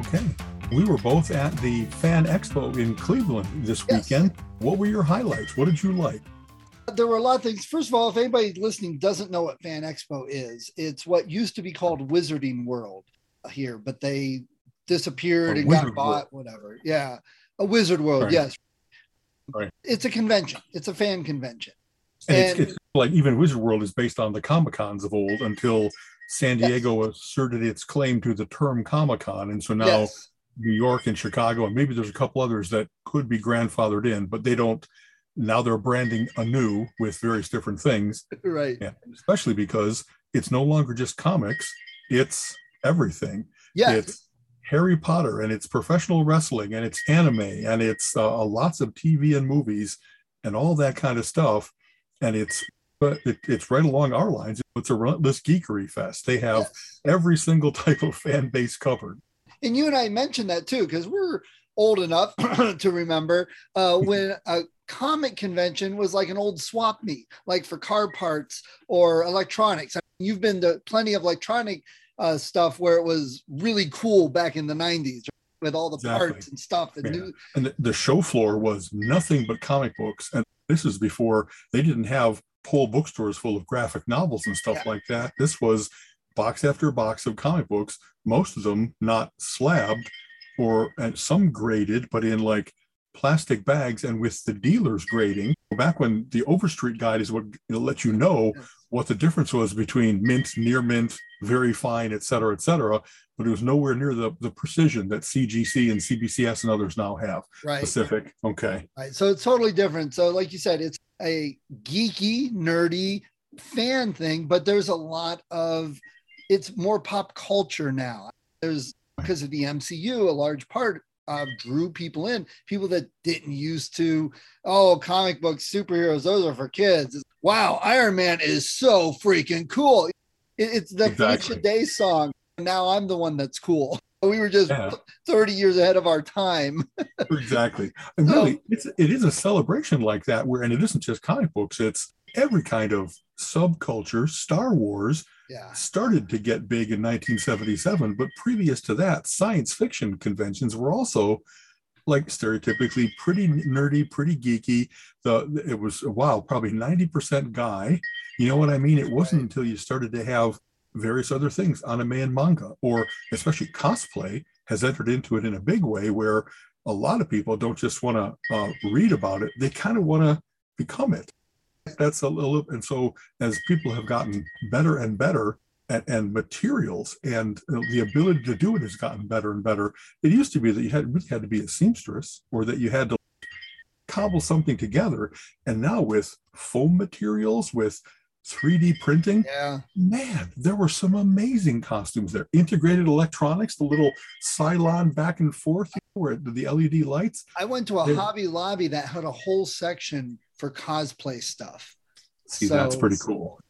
Okay. We were both at the Fan Expo in Cleveland this Yes. weekend. What were your highlights? What did you like? There were a lot of things. First of all, if anybody listening doesn't know what Fan Expo is, it's what used to be called Wizarding World here, but they disappeared and got bought, whatever. Yeah. A Wizard World, Right. yes. Right. It's a convention. It's a fan convention. And, And- it's, it's like even Wizard World is based on the Comic Cons of old until San Yes. Diego asserted its claim to the term Comic Con. And so now yes. New York and Chicago, and maybe there's a couple others that could be grandfathered in, but they don't. Now they're branding anew with various different things. Right. Yeah, especially because it's no longer just comics, it's everything. Yes. It's Harry Potter and it's professional wrestling and it's anime and it's uh, lots of TV and movies and all that kind of stuff. And it's but it, it's right along our lines. It's a relentless geekery fest. They have every single type of fan base covered. and you and I mentioned that too, because we're old enough to remember uh, when a comic convention was like an old swap meet, like for car parts or electronics. I mean, you've been to plenty of electronic uh, stuff where it was really cool back in the 90s with all the Exactly. parts and stuff and Yeah. new. And the, the show floor was nothing but comic books. And this is before they didn't have whole bookstores full of graphic novels and stuff Yeah. like that. This was box after box of comic books, most of them not slabbed or and some graded, but in like plastic bags and with the dealers grading. Back when the Overstreet guide is what let you know what the difference was between mint, near mint, very fine, et cetera, et cetera. But it was nowhere near the, the precision that CGC and CBCS and others now have. Right. Pacific. Okay. Right. So it's totally different. So, like you said, it's a geeky, nerdy fan thing, but there's a lot of it's more pop culture now. There's because of the MCU, a large part uh, drew people in, people that didn't used to, oh, comic books, superheroes, those are for kids. Wow, Iron Man is so freaking cool. It- it's the Exactly. Felicia Day song. Now I'm the one that's cool. We were just Yeah. 30 years ahead of our time. exactly. And So- really, it's it is a celebration like that where, and it isn't just comic books; it's every kind of subculture. Star Wars Yeah. started to get big in 1977, but previous to that, science fiction conventions were also like stereotypically pretty nerdy, pretty geeky. The it was wow, probably 90% guy. You know what I mean? It wasn't until you started to have various other things, anime and manga, or especially cosplay has entered into it in a big way where a lot of people don't just want to uh, read about it, they kind of want to become it. That's a little, and so as people have gotten better and better at, and materials and the ability to do it has gotten better and better. It used to be that you had really had to be a seamstress or that you had to cobble something together. And now with foam materials, with 3D printing, Yeah. man, there were some amazing costumes there. Integrated electronics, the little Cylon back and forth, where the LED lights. I went to a Yeah. Hobby Lobby that had a whole section for cosplay stuff. See, that's pretty cool.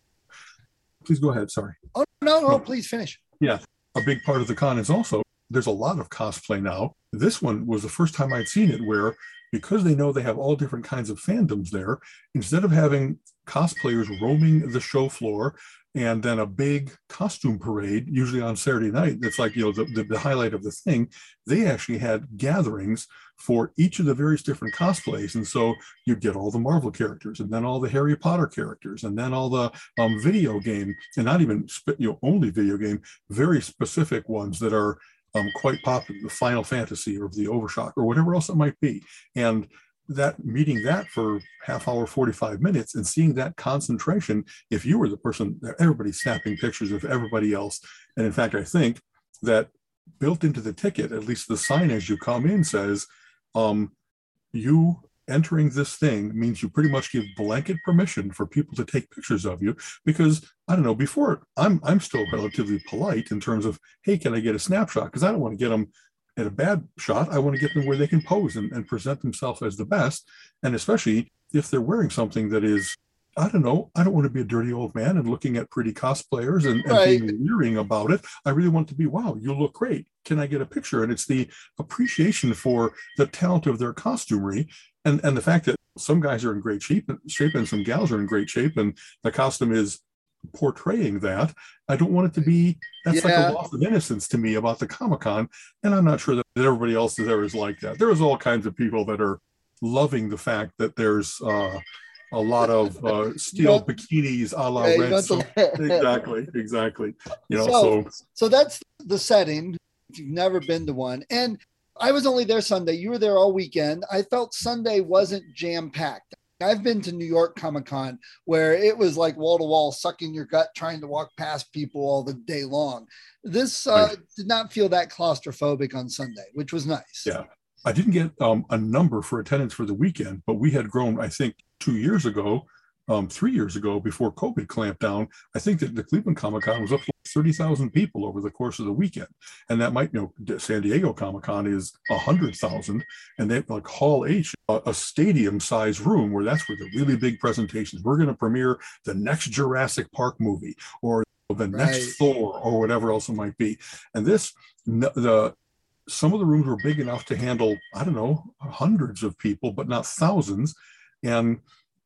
Please go ahead. Sorry. Oh no, no, please finish. Yeah. A big part of the con is also there's a lot of cosplay now. This one was the first time I'd seen it where because they know they have all different kinds of fandoms there, instead of having cosplayers roaming the show floor and then a big costume parade, usually on Saturday night, that's like, you know, the, the, the highlight of the thing, they actually had gatherings for each of the various different cosplays. And so you'd get all the Marvel characters and then all the Harry Potter characters and then all the um, video game and not even, you know, only video game, very specific ones that are um, quite popular, the Final Fantasy or the Overwatch or whatever else it might be. And that meeting that for half hour, 45 minutes and seeing that concentration, if you were the person, everybody's snapping pictures of everybody else. And in fact, I think that built into the ticket, at least the sign as you come in says, um, you entering this thing means you pretty much give blanket permission for people to take pictures of you because I don't know before I'm I'm still relatively polite in terms of hey can I get a snapshot because I don't want to get them at a bad shot I want to get them where they can pose and, and present themselves as the best and especially if they're wearing something that is I don't know. I don't want to be a dirty old man and looking at pretty cosplayers and, and right. being leering about it. I really want to be, wow, you look great. Can I get a picture? And it's the appreciation for the talent of their costumery and, and the fact that some guys are in great shape, shape and some gals are in great shape, and the costume is portraying that. I don't want it to be that's yeah. like a loss of innocence to me about the Comic Con. And I'm not sure that everybody else is there is like that. There's all kinds of people that are loving the fact that there's uh, a lot of uh, steel bikinis a la yeah, red. So, exactly, exactly. You know, so, so so that's the setting. If you've never been to one, and I was only there Sunday. You were there all weekend. I felt Sunday wasn't jam packed. I've been to New York Comic Con where it was like wall to wall, sucking your gut, trying to walk past people all the day long. This uh, right. did not feel that claustrophobic on Sunday, which was nice. Yeah. I didn't get um, a number for attendance for the weekend, but we had grown, I think, two years ago, um, three years ago, before COVID clamped down. I think that the Cleveland Comic Con was up to 30,000 people over the course of the weekend. And that might, you know, San Diego Comic Con is 100,000. And they like Hall H, a, a stadium sized room where that's where the really big presentations. We're going to premiere the next Jurassic Park movie or the right. next Thor or whatever else it might be. And this, the some of the rooms were big enough to handle, I don't know, hundreds of people, but not thousands. And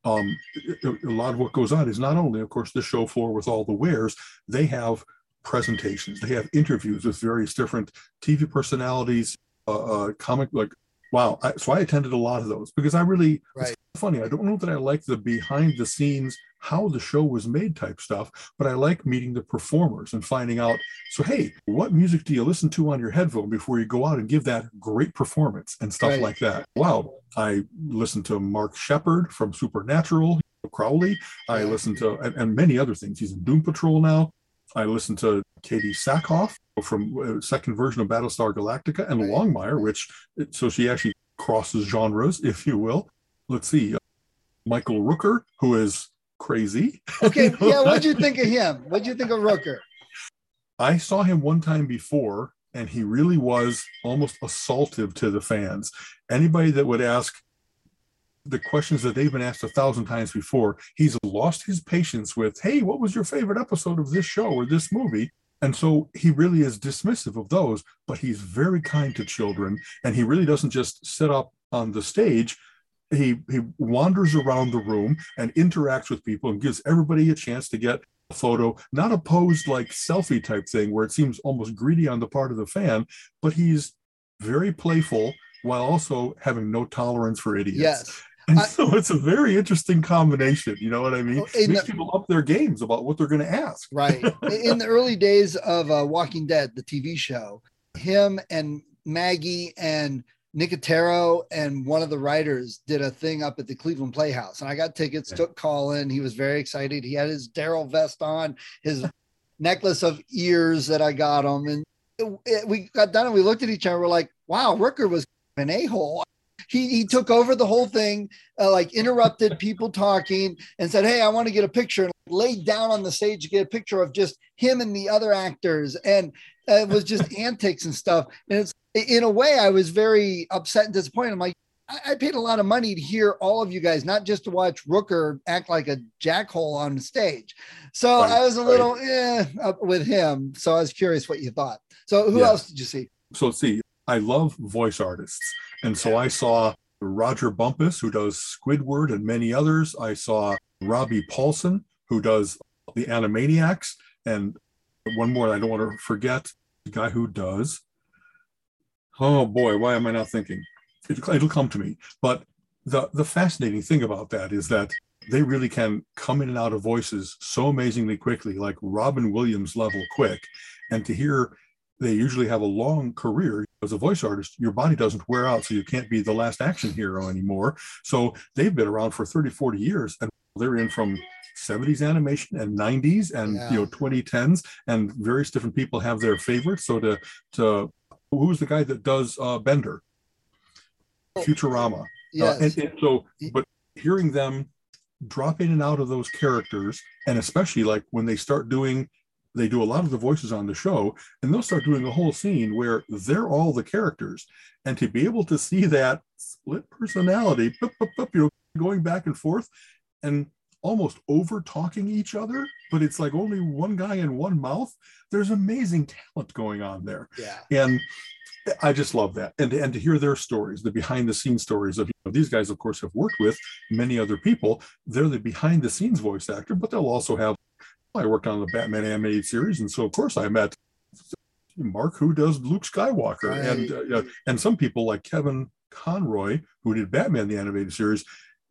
um, a lot of what goes on is not only, of course, the show floor with all the wares, they have presentations, they have interviews with various different TV personalities, uh, uh, comic like wow. I, so I attended a lot of those because I really, right. it's funny. I don't know that I like the behind the scenes how the show was made type stuff, but I like meeting the performers and finding out. So, hey, what music do you listen to on your headphone before you go out and give that great performance and stuff right. like that? Wow. I listened to Mark Sheppard from Supernatural, Crowley. I listened to, and, and many other things. He's in Doom Patrol now. I listened to Katee Sackhoff from uh, second version of Battlestar Galactica and Longmire, which so she actually crosses genres, if you will. Let's see, uh, Michael Rooker, who is crazy. Okay, yeah. What'd you think of him? What'd you think of Rooker? I saw him one time before, and he really was almost assaultive to the fans. Anybody that would ask the questions that they've been asked a thousand times before, he's lost his patience with, hey, what was your favorite episode of this show or this movie? And so he really is dismissive of those, but he's very kind to children. And he really doesn't just sit up on the stage he he wanders around the room and interacts with people and gives everybody a chance to get a photo, not a posed like selfie type thing where it seems almost greedy on the part of the fan, but he's very playful while also having no tolerance for idiots. Yes. And I, so it's a very interesting combination. You know what I mean? Makes the, people up their games about what they're going to ask. Right. in the early days of uh, Walking Dead, the TV show, him and Maggie and Nicotero and one of the writers did a thing up at the Cleveland Playhouse, and I got tickets. Yeah. Took Colin. He was very excited. He had his Daryl vest on, his necklace of ears that I got him, and it, it, we got done and we looked at each other. We're like, "Wow, Rooker was an a hole." He, he took over the whole thing, uh, like interrupted people talking and said, Hey, I want to get a picture and laid down on the stage to get a picture of just him and the other actors. And uh, it was just antics and stuff. And it's in a way, I was very upset and disappointed. I'm like, I, I paid a lot of money to hear all of you guys, not just to watch Rooker act like a jackhole on stage. So right, I was a little right. eh, up with him. So I was curious what you thought. So who yeah. else did you see? So see, I love voice artists, and so I saw Rodger Bumpass, who does Squidward and many others. I saw Robbie Paulsen, who does the Animaniacs, and one more I don't want to forget, the guy who does oh boy, why am I not thinking? It, it'll come to me. But the the fascinating thing about that is that they really can come in and out of voices so amazingly quickly, like Robin Williams level quick. And to hear they usually have a long career as a voice artist, your body doesn't wear out, so you can't be the last action hero anymore. So they've been around for 30, 40 years, and they're in from 70s animation and 90s and yeah. you know 2010s and various different people have their favorites so to to who's the guy that does uh, Bender? Futurama. yes. Uh, and, and so, but hearing them drop in and out of those characters, and especially like when they start doing they do a lot of the voices on the show and they'll start doing a whole scene where they're all the characters and to be able to see that split personality you know going back and forth and almost over talking each other but it's like only one guy in one mouth there's amazing talent going on there yeah and I just love that, and and to hear their stories, the behind the scenes stories of you know, these guys. Of course, have worked with many other people. They're the behind the scenes voice actor, but they'll also have. I worked on the Batman animated series, and so of course I met Mark, who does Luke Skywalker, right. and uh, and some people like Kevin Conroy, who did Batman the animated series.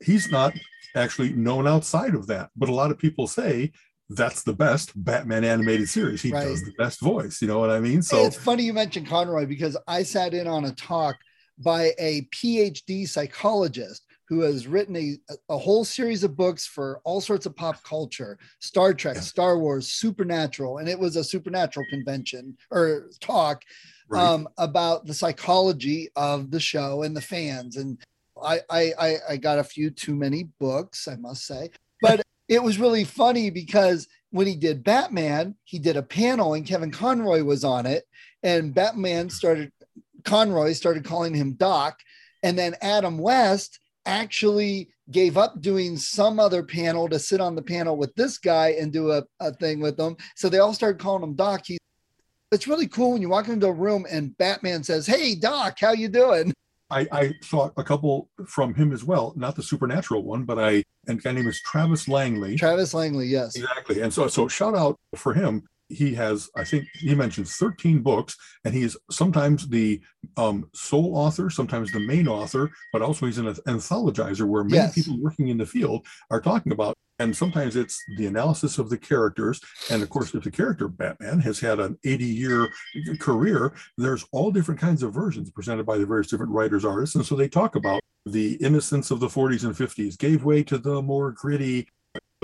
He's not actually known outside of that, but a lot of people say that's the best Batman animated series. He right. does the best voice. You know what I mean? So it's funny you mentioned Conroy because I sat in on a talk by a PhD psychologist who has written a, a whole series of books for all sorts of pop culture Star Trek. Star Wars, Supernatural. And it was a supernatural convention or talk right. um, about the psychology of the show and the fans. And I, I, I got a few too many books, I must say. But it was really funny because when he did Batman, he did a panel and Kevin Conroy was on it. And Batman started, Conroy started calling him Doc. And then Adam West actually gave up doing some other panel to sit on the panel with this guy and do a, a thing with them. So they all started calling him Doc. He, it's really cool when you walk into a room and Batman says, Hey, Doc, how you doing? I, I, thought a couple from him as well, not the supernatural one, but I and guy name is Travis Langley. Travis Langley, yes, exactly. And so, so shout out for him. He has, I think, he mentioned 13 books, and he is sometimes the um, sole author, sometimes the main author, but also he's an anthologizer where many yes. people working in the field are talking about and sometimes it's the analysis of the characters and of course if the character batman has had an 80 year career there's all different kinds of versions presented by the various different writers artists and so they talk about the innocence of the 40s and 50s gave way to the more gritty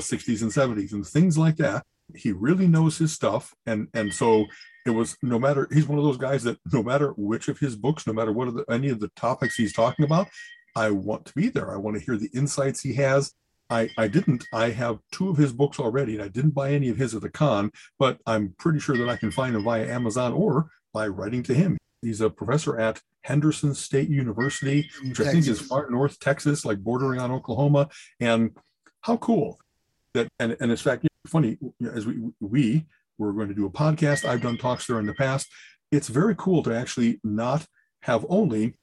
60s and 70s and things like that he really knows his stuff and and so it was no matter he's one of those guys that no matter which of his books no matter what of the, any of the topics he's talking about i want to be there i want to hear the insights he has I, I didn't. I have two of his books already, and I didn't buy any of his at the con, but I'm pretty sure that I can find them via Amazon or by writing to him. He's a professor at Henderson State University, which Texas. I think is far north Texas, like bordering on Oklahoma. And how cool that, and, and in fact, funny, as we, we were going to do a podcast, I've done talks there in the past. It's very cool to actually not have only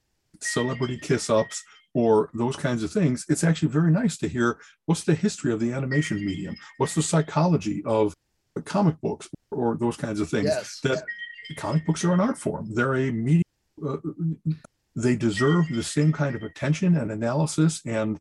celebrity kiss ups or those kinds of things, it's actually very nice to hear what's the history of the animation medium, what's the psychology of comic books or those kinds of things. Yes. That comic books are an art form. They're a medium. Uh, they deserve the same kind of attention and analysis, and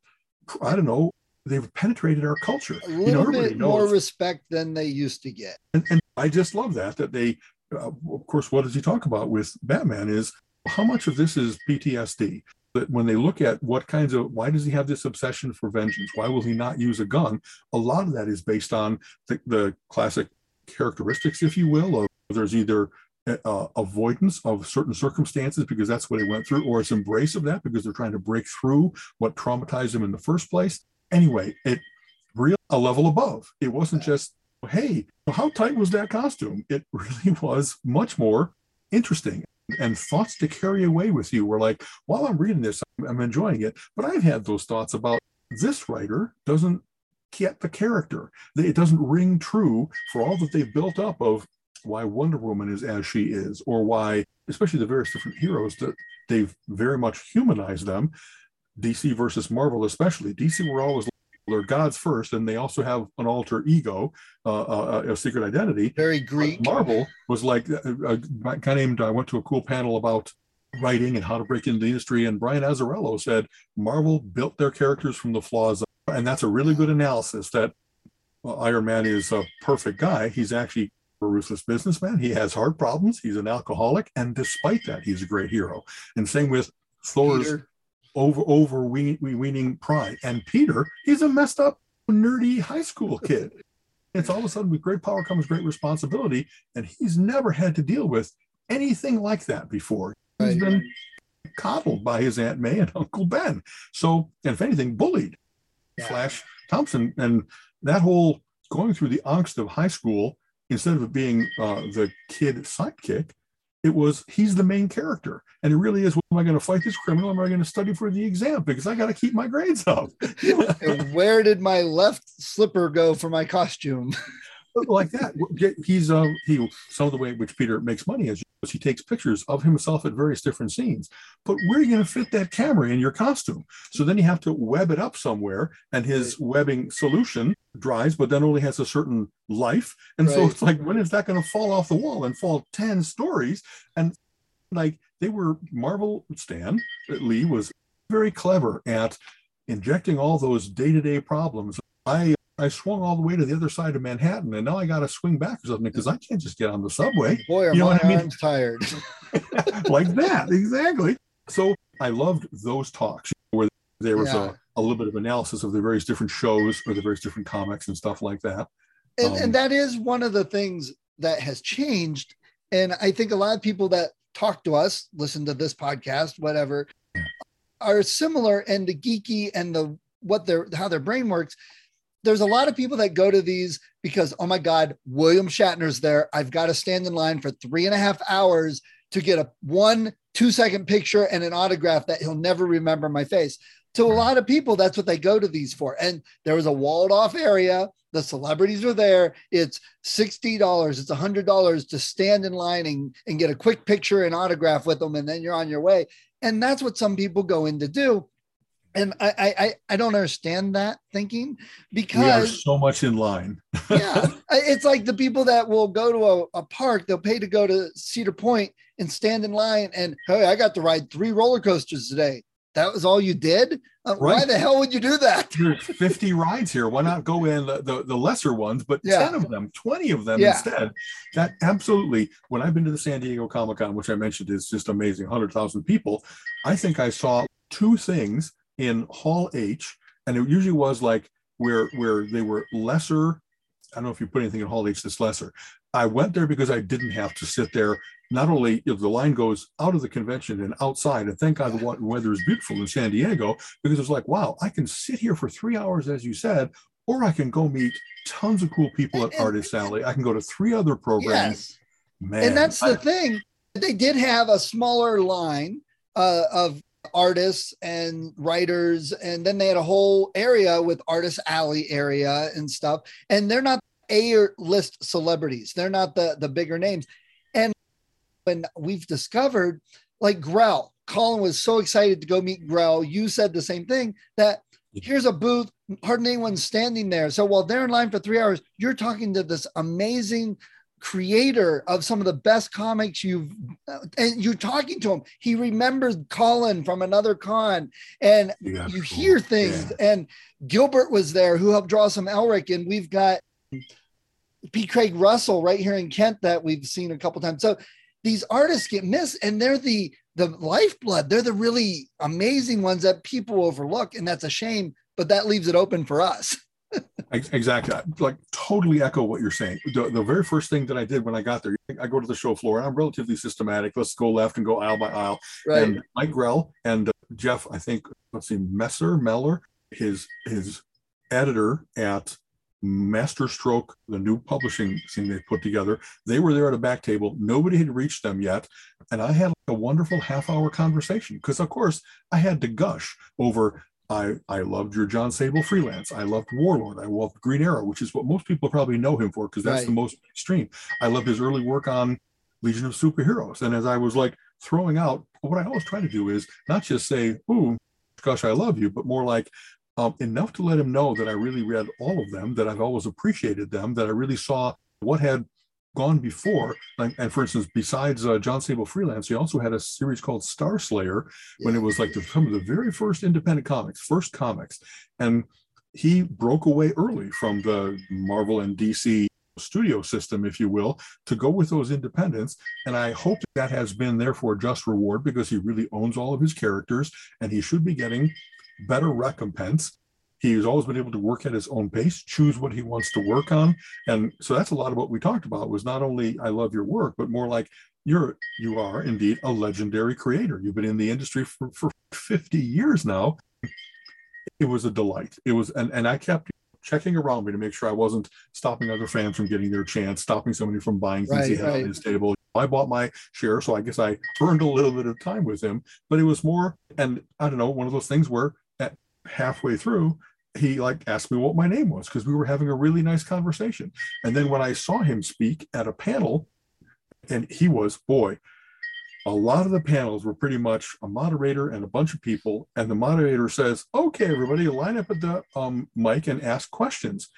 I don't know. They've penetrated our culture. A little you know, bit more respect than they used to get. And, and I just love that. That they, uh, of course, what does he talk about with Batman? Is how much of this is PTSD? that when they look at what kinds of why does he have this obsession for vengeance why will he not use a gun a lot of that is based on the, the classic characteristics if you will of there's either uh, avoidance of certain circumstances because that's what he went through or it's embrace of that because they're trying to break through what traumatized him in the first place anyway it real a level above it wasn't just hey how tight was that costume it really was much more interesting and thoughts to carry away with you were like, while I'm reading this, I'm enjoying it. But I've had those thoughts about this writer doesn't get the character. It doesn't ring true for all that they've built up of why Wonder Woman is as she is, or why, especially the various different heroes that they've very much humanized them. DC versus Marvel, especially. DC were always they're gods first, and they also have an alter ego, uh, uh, a secret identity. Very Greek. Marvel was like a, a guy named. I went to a cool panel about writing and how to break into the industry, and Brian Azzarello said Marvel built their characters from the flaws, and that's a really good analysis. That uh, Iron Man is a perfect guy. He's actually a ruthless businessman. He has heart problems. He's an alcoholic, and despite that, he's a great hero. And same with Thor's. Peter over overweening pride. And Peter, he's a messed up, nerdy high school kid. It's all of a sudden with great power comes great responsibility, and he's never had to deal with anything like that before. He's been coddled by his Aunt May and Uncle Ben. So, and if anything, bullied. Yeah. Flash Thompson and that whole going through the angst of high school instead of being uh, the kid sidekick, it was he's the main character. And it really is, well, am I going to fight this criminal? Am I going to study for the exam? Because I got to keep my grades up. and where did my left slipper go for my costume? like that. He's uh, he some of the way in which Peter makes money is he takes pictures of himself at various different scenes. But where are you going to fit that camera in your costume? So then you have to web it up somewhere, and his webbing solution dries, but then only has a certain life. And right. so it's like, when is that going to fall off the wall and fall 10 stories? And like they were Marvel Stan uh, Lee was very clever at injecting all those day-to-day problems. I I swung all the way to the other side of Manhattan, and now I got to swing back or something because I can't just get on the subway. Boy, are you know my arms I mean? tired. like that, exactly. So I loved those talks where there was yeah. a, a little bit of analysis of the various different shows or the various different comics and stuff like that. And, um, and that is one of the things that has changed. And I think a lot of people that talk to us, listen to this podcast, whatever, are similar and the geeky and the what their how their brain works there's a lot of people that go to these because, oh my God, William Shatner's there. I've got to stand in line for three and a half hours to get a one, two second picture and an autograph that he'll never remember my face. To a lot of people, that's what they go to these for. And there was a walled off area. The celebrities are there. It's $60, it's $100 to stand in line and, and get a quick picture and autograph with them. And then you're on your way. And that's what some people go in to do and I, I I don't understand that thinking because we are so much in line. yeah, it's like the people that will go to a, a, park, they'll pay to go to Cedar Point and stand in line, and hey, I got to ride three roller coasters today. That was all you did. Uh, right. Why the hell would you do that? There's 50 rides here. Why not go in the, the, the lesser ones, but yeah. 10 of them, 20 of them yeah. instead? That absolutely. When I've been to the San Diego Comic Con, which I mentioned is just amazing, 100,000 people, I think I saw two things in Hall H, and it usually was like where where they were lesser. I don't know if you put anything in Hall H that's lesser. I went there because I didn't have to sit there. Not only if the line goes out of the convention and outside, and thank God the weather is beautiful in San Diego because it's like, wow, I can sit here for three hours, as you said, or I can go meet tons of cool people at Artist Alley. I can go to three other programs. Yes. Man, and that's the I, thing. They did have a smaller line uh, of artists and writers and then they had a whole area with artist alley area and stuff and they're not a list celebrities. They're not the the bigger names. And when we've discovered like grell colin was so excited to go meet grell. You said the same thing that here's a booth hardly anyone's standing there. So while they're in line for three hours you're talking to this amazing creator of some of the best comics you've uh, and you're talking to him. He remembers colin from another con and yeah, you cool. hear things. Yeah. and gilbert was there who helped draw some elric and we've got p craig russell right here in kent that we've seen a couple times so these artists get missed and they're the the lifeblood they're the really amazing ones that people overlook and that's a shame but that leaves it open for us exactly. I, like totally echo what you're saying. The, the very first thing that I did when I got there, I go to the show floor and I'm relatively systematic. Let's go left and go aisle by aisle. Right. And Mike Grell and uh, Jeff, I think, let's see, Messer, Meller, his his editor at Masterstroke, the new publishing thing they put together. They were there at a back table. Nobody had reached them yet. And I had a wonderful half hour conversation because, of course, I had to gush over I, I loved your Jon Sable freelance. I loved Warlord. I loved Green Arrow, which is what most people probably know him for because that's right. the most extreme. I loved his early work on Legion of Superheroes. And as I was like throwing out, what I always try to do is not just say, "Ooh, gosh, I love you," but more like um, enough to let him know that I really read all of them, that I've always appreciated them, that I really saw what had gone before. And for instance, besides uh, Jon Sable Freelance, he also had a series called Star Slayer when it was like the, some of the very first independent comics, first comics. And he broke away early from the Marvel and DC studio system, if you will, to go with those independents. And I hope that has been therefore just reward because he really owns all of his characters and he should be getting better recompense He's always been able to work at his own pace, choose what he wants to work on. And so that's a lot of what we talked about was not only I love your work, but more like you're you are indeed a legendary creator. You've been in the industry for, for 50 years now. It was a delight. It was and, and I kept checking around me to make sure I wasn't stopping other fans from getting their chance, stopping somebody from buying things right, he had right. on his table. I bought my share, so I guess I earned a little bit of time with him. But it was more, and I don't know, one of those things where halfway through, he like asked me what my name was because we were having a really nice conversation. And then when I saw him speak at a panel, and he was, boy, a lot of the panels were pretty much a moderator and a bunch of people. And the moderator says, okay, everybody line up at the um, mic and ask questions.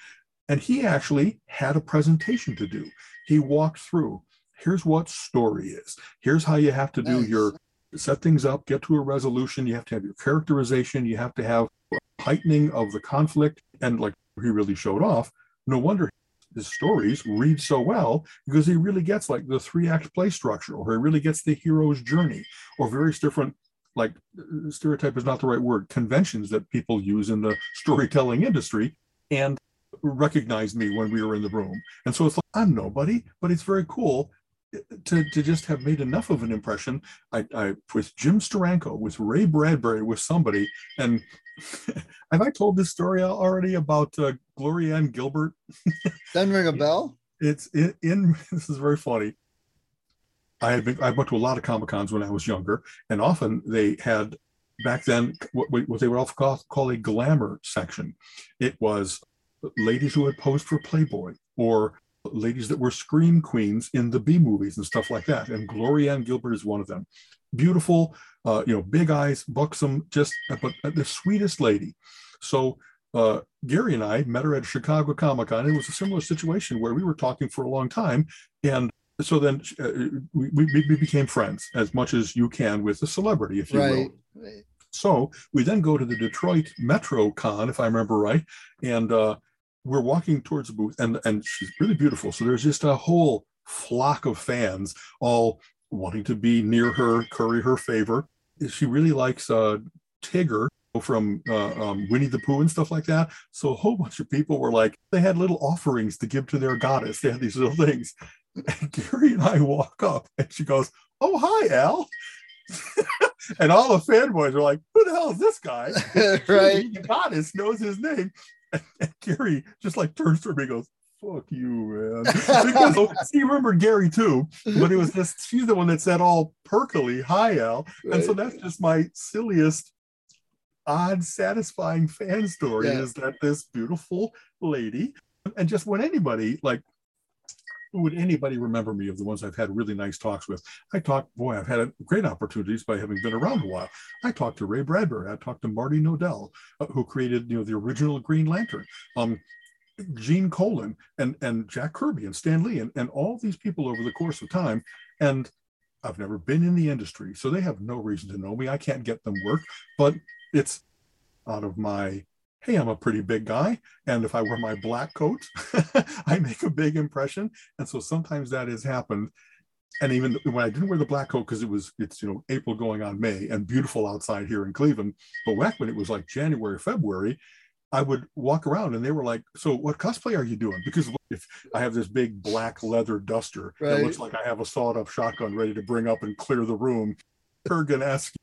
And he actually had a presentation to do. He walked through, here's what story is. Here's how you have to do nice. your set things up, get to a resolution. You have to have your characterization. You have to have heightening of the conflict. And like he really showed off, no wonder his stories read so well because he really gets like the three act play structure, or he really gets the hero's journey, or various different like stereotype is not the right word conventions that people use in the storytelling industry and recognized me when we were in the room and so it's like i'm nobody but it's very cool to, to just have made enough of an impression I, I with jim steranko with ray bradbury with somebody and have I told this story already about uh, Gloria Ann Gilbert? Doesn't ring a bell. It's in, in. This is very funny. I had been. I went to a lot of comic cons when I was younger, and often they had back then what, what they would often call, call a glamour section. It was ladies who had posed for Playboy or ladies that were scream queens in the B movies and stuff like that. And Gloria Ann Gilbert is one of them. Beautiful, uh, you know, big eyes, buxom, just but the sweetest lady. So uh, Gary and I met her at Chicago Comic Con. It was a similar situation where we were talking for a long time, and so then uh, we, we, became friends as much as you can with a celebrity, if you right. will. So we then go to the Detroit Metro Con, if I remember right, and uh, we're walking towards the booth, and and she's really beautiful. So there's just a whole flock of fans all wanting to be near her, curry her favor. She really likes uh, Tigger from uh, um, Winnie the Pooh and stuff like that. So a whole bunch of people were like, they had little offerings to give to their goddess. They had these little things. And Gary and I walk up, and she goes, "Oh, hi, Al." and all the fanboys are like, "Who the hell is this guy?" right? The goddess knows his name. And, and Gary just like turns to me and goes, fuck you, man. because oh, he remembered Gary too, but it was just she's the one that said all perkily, hi Al. Right. And so that's just my silliest, odd, satisfying fan story yeah. is that this beautiful lady, and just when anybody like would anybody remember me of the ones I've had really nice talks with? I talked, boy, I've had great opportunities by having been around a while. I talked to Ray Bradbury. I talked to Marty Nodell, uh, who created, you know, the original Green Lantern. Um, Gene Colan and, and Jack Kirby and Stan Lee and, and all these people over the course of time. And I've never been in the industry, so they have no reason to know me. I can't get them work, but it's out of my hey, I'm a pretty big guy. And if I wear my black coat, I make a big impression. And so sometimes that has happened. And even when I didn't wear the black coat, because it was, it's, you know, April going on May and beautiful outside here in Cleveland. But back when it was like January, February, I would walk around and they were like, So what cosplay are you doing? Because if I have this big black leather duster right. that looks like I have a sawed up shotgun ready to bring up and clear the room, Kurgan esque.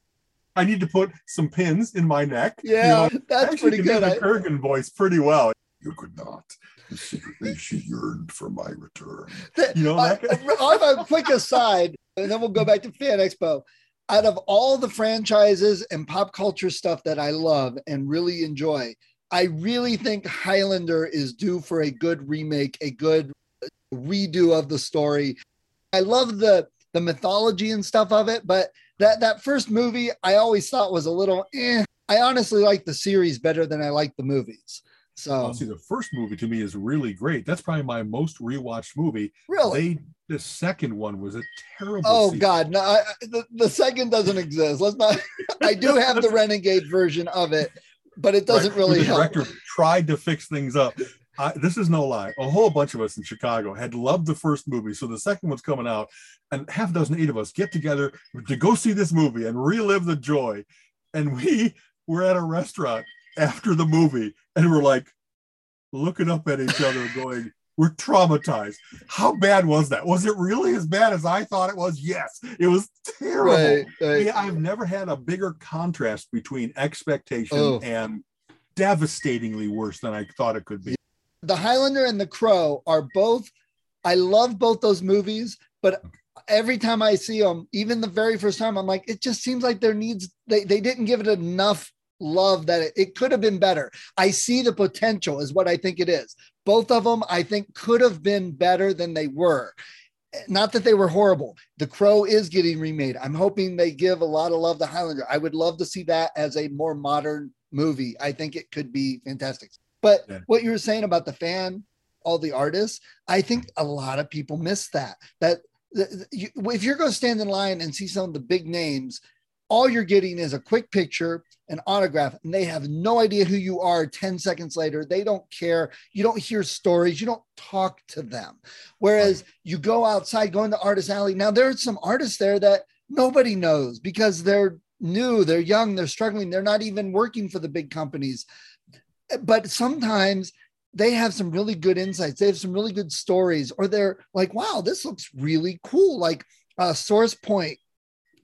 I need to put some pins in my neck. Yeah, you know, that's pretty good. The Kurgan voice pretty well. You could not. Secretly, she yearned for my return. You know, that on a quick aside, and then we'll go back to Fan Expo out of all the franchises and pop culture stuff that I love and really enjoy, I really think Highlander is due for a good remake, a good redo of the story. I love the the mythology and stuff of it, but that that first movie I always thought was a little eh. I honestly like the series better than I like the movies. So oh, see, the first movie to me is really great. That's probably my most rewatched movie. Really, they, the second one was a terrible. Oh. God, no! I, the the second doesn't exist. Let's not. I do have the Renegade version of it, but it doesn't right. really the help. director tried to fix things up. I, this is no lie. A whole bunch of us in Chicago had loved the first movie, so the second one's coming out, and half a dozen, eight of us get together to go see this movie and relive the joy. And we were at a restaurant, after the movie and we're like looking up at each other going, we're traumatized. How bad was that? Was it really as bad as I thought it was? Yes, it was terrible. Right, right. I've never had a bigger contrast between expectation oh. and devastatingly worse than I thought it could be. The Highlander and The Crow are both, I love both those movies, but every time I see them, even the very first time, I'm like, it just seems like there needs, they, they didn't give it enough love that it, it could have been better. I see the potential, is what I think it is. Both of them, I think, could have been better than they were. Not that they were horrible. The Crow is getting remade. I'm hoping they give a lot of love to Highlander. I would love to see that as a more modern movie. I think it could be fantastic. But yeah. what you were saying about the fan, all the artists, I think a lot of people miss that. That if you're going to stand in line and see some of the big names, all you're getting is a quick picture, an autograph, and they have no idea who you are 10 seconds later. They don't care. You don't hear stories. You don't talk to them. Whereas right. you go outside, go into Artist Alley. Now, there's some artists there that nobody knows because they're new, they're young, they're struggling, they're not even working for the big companies. But sometimes they have some really good insights, they have some really good stories, or they're like, wow, this looks really cool. Like uh, Source Point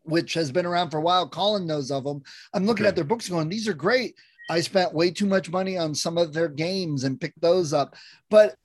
which has been around for a while. Colin knows of them. I'm looking okay. at their books going, these are great. I spent way too much money on some of their games and picked those up. But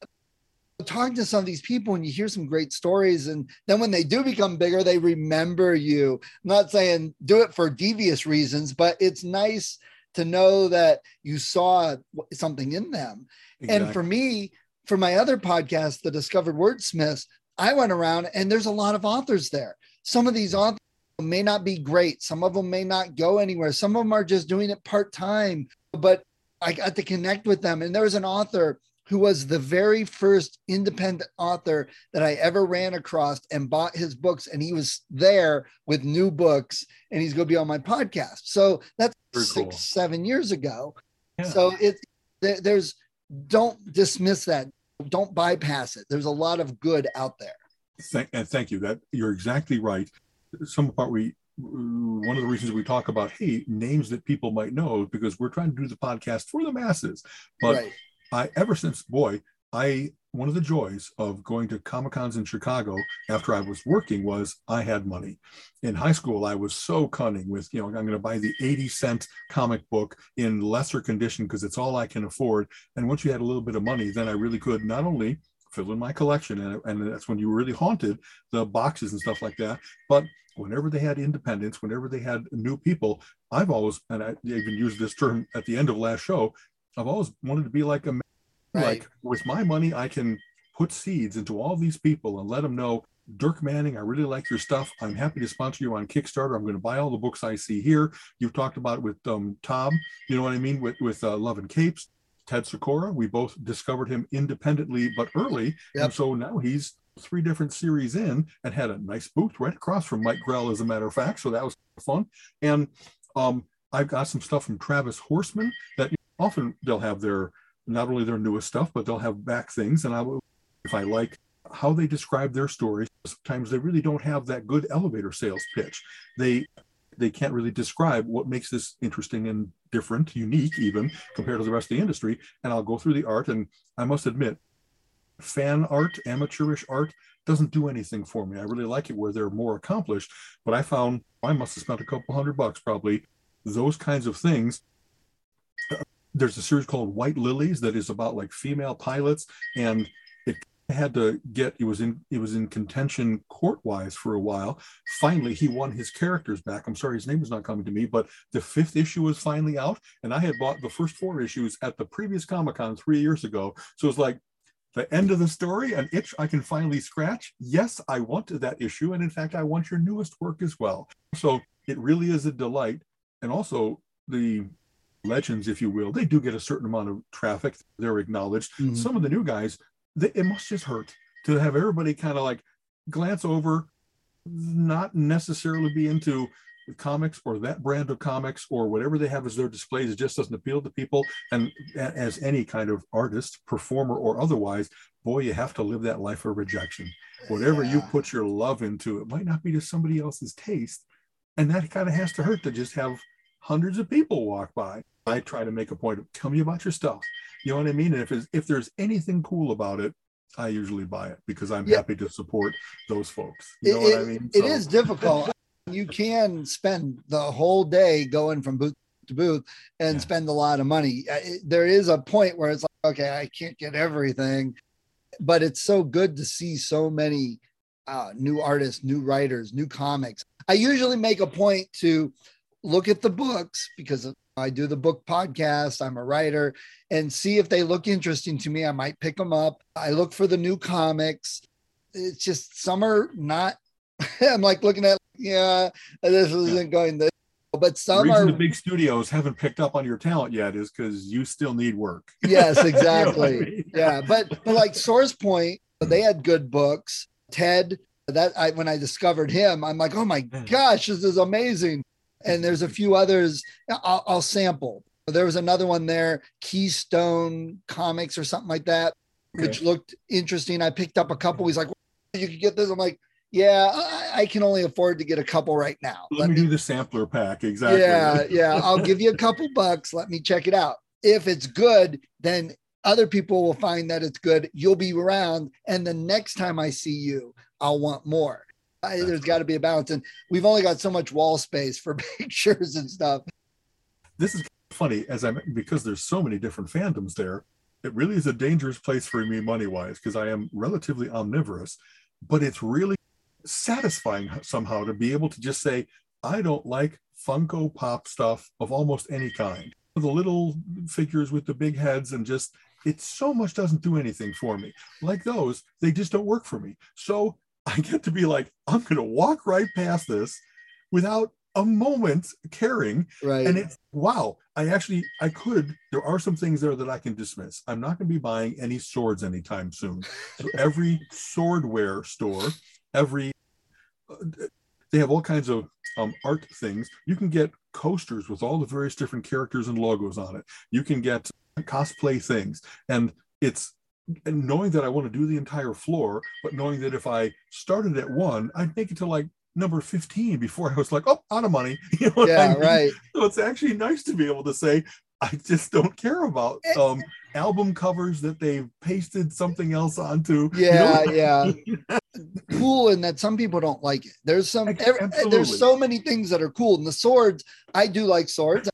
talking to some of these people and you hear some great stories and then when they do become bigger they remember you I'm not saying do it for devious reasons but it's nice to know that you saw something in them exactly. and for me for my other podcast the discovered wordsmiths i went around and there's a lot of authors there some of these authors may not be great. Some of them may not go anywhere. Some of them are just doing it part time. But I got to connect with them. And there was an author who was the very first independent author that I ever ran across and bought his books. And he was there with new books and he's going to be on my podcast. So that's very six, cool. seven years ago. Yeah. So it, there's, don't dismiss that. Don't bypass it. There's a lot of good out there. Thank, and thank you. That you're exactly right some part we one of the reasons we talk about hey names that people might know because we're trying to do the podcast for the masses but right. I ever since boy i one of the joys of going to comic cons in chicago after i was working was i had money. In high school i was so cunning with you know i'm going to buy the 80 cent comic book in lesser condition because it's all i can afford. And once you had a little bit of money then i really could not only fill in my collection and, and that's when you really haunted the boxes and stuff like that but whenever they had independence whenever they had new people i've always and i even used this term at the end of last show i've always wanted to be like a right. like with my money i can put seeds into all these people and let them know Dirk Manning, I really like your stuff. I'm happy to sponsor you on Kickstarter. I'm going to buy all the books I see here. You've talked about it with um, Tom, you know what I mean, with, with uh, Love and Capes. Ted Sikora. We both discovered him independently but early. Yep. And so now he's three different series in and had a nice booth right across from Mike Grell, as a matter of fact. So that was fun. And um, I've got some stuff from Travis Horseman that often they'll have their not only their newest stuff, but they'll have back things. And I will, if I like how they describe their stories, sometimes they really don't have that good elevator sales pitch. They they can't really describe what makes this interesting and different, unique even compared to the rest of the industry. And I'll go through the art, and I must admit, fan art, amateurish art, doesn't do anything for me. I really like it where they're more accomplished, but I found I must have spent a couple hundred bucks probably. Those kinds of things. There's a series called White Lilies that is about like female pilots, and it had to get it was in it was in contention court wise for a while. Finally he won his characters back. I'm sorry his name is not coming to me but the fifth issue was finally out and i had bought the first four issues at the previous comic-con three years ago. So it's like the end of the story an itch i can finally scratch. Yes i want that issue and in fact i want your newest work as well. So it really is a delight. And also the legends if you will they do get a certain amount of traffic they're acknowledged mm-hmm. some of the new guys it must just hurt to have everybody kind of like glance over, not necessarily be into comics or that brand of comics or whatever they have as their displays. It just doesn't appeal to people. And as any kind of artist, performer, or otherwise, boy, you have to live that life of rejection. Whatever yeah. you put your love into, it might not be to somebody else's taste. And that kind of has to hurt to just have hundreds of people walk by. I try to make a point of tell me about your stuff. You know what I mean? And if if there's anything cool about it, I usually buy it because I'm yeah. happy to support those folks. You know it, what I mean? So. It is difficult. you can spend the whole day going from booth to booth and yeah. spend a lot of money. There is a point where it's like, okay, I can't get everything, but it's so good to see so many uh, new artists, new writers, new comics. I usually make a point to look at the books because I do the book podcast. I'm a writer and see if they look interesting to me. I might pick them up. I look for the new comics. It's just some are not. I'm like looking at, yeah, this isn't going this. But some the are the big studios haven't picked up on your talent yet is because you still need work. Yes, exactly. you know I mean? yeah, but but like Source Point, they had good books. Ted, that I when I discovered him, I'm like, oh my gosh, this is amazing. And there's a few others I'll, I'll sample. There was another one there, Keystone Comics or something like that, okay. which looked interesting. I picked up a couple. He's like, you could get this. I'm like, yeah, I, I, can only afford to get a couple right now. Let, Let me, me do the sampler pack. Exactly. Yeah, yeah. I'll give you a couple bucks. Let me check it out. If it's good, then other people will find that it's good. You'll be around. And the next time I see you, I'll want more. I, there's got to be a balance. And we've only got so much wall space for pictures and stuff. This is funny as I'm because there's so many different fandoms there. It really is a dangerous place for me money wise because I am relatively omnivorous, but it's really satisfying somehow to be able to just say, I don't like Funko Pop stuff of almost any kind. The little figures with the big heads and just it so much doesn't do anything for me. Like those, they just don't work for me. So I get to be like, I'm going to walk right past this without a moment caring. Right. And it's wow. I actually I could. There are some things there that I can dismiss. I'm not going to be buying any swords anytime soon. So every swordware store, every uh, they have all kinds of um, art things. You can get coasters with all the various different characters and logos on it. You can get cosplay things, and it's and knowing that I want to do the entire floor, but knowing that if I started at one, I'd make it to like number 15 before I was like, oh, out of money. You know yeah, I mean? right. So it's actually nice to be able to say, I just don't care about eh. um, album covers that they've pasted something else onto. Yeah, you know? yeah. cool and that some people don't like it. There's some every, there's so many things that are cool. And the swords, I do like swords.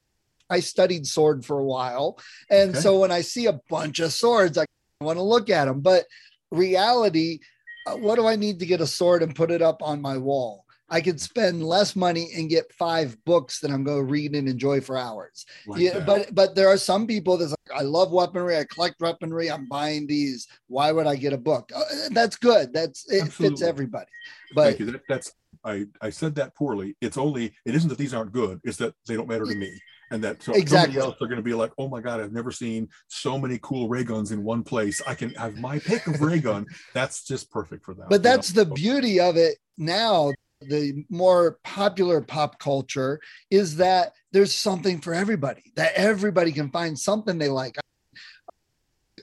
I studied sword for a while. And okay. so when I see a bunch of swords, I want to look at them. But reality, uh, what do I need to get a sword and put it up on my wall? I could spend less money and get five books that I'm going to read and enjoy for hours. Like yeah, that. but but there are some people that's like, I love weaponry, I collect weaponry, I'm buying these. Why would I get a book? Uh, that's good. That's it Absolutely. fits everybody. But that, that's I I said that poorly. It's only it isn't that these aren't good. It's that they don't matter to me and that so exactly. else are going to be like, oh my god, I've never seen so many cool ray guns in one place. I can have my pick of ray gun. That's just perfect for that. But that's know? the beauty of it now. The more popular pop culture is that there's something for everybody. That everybody can find something they like.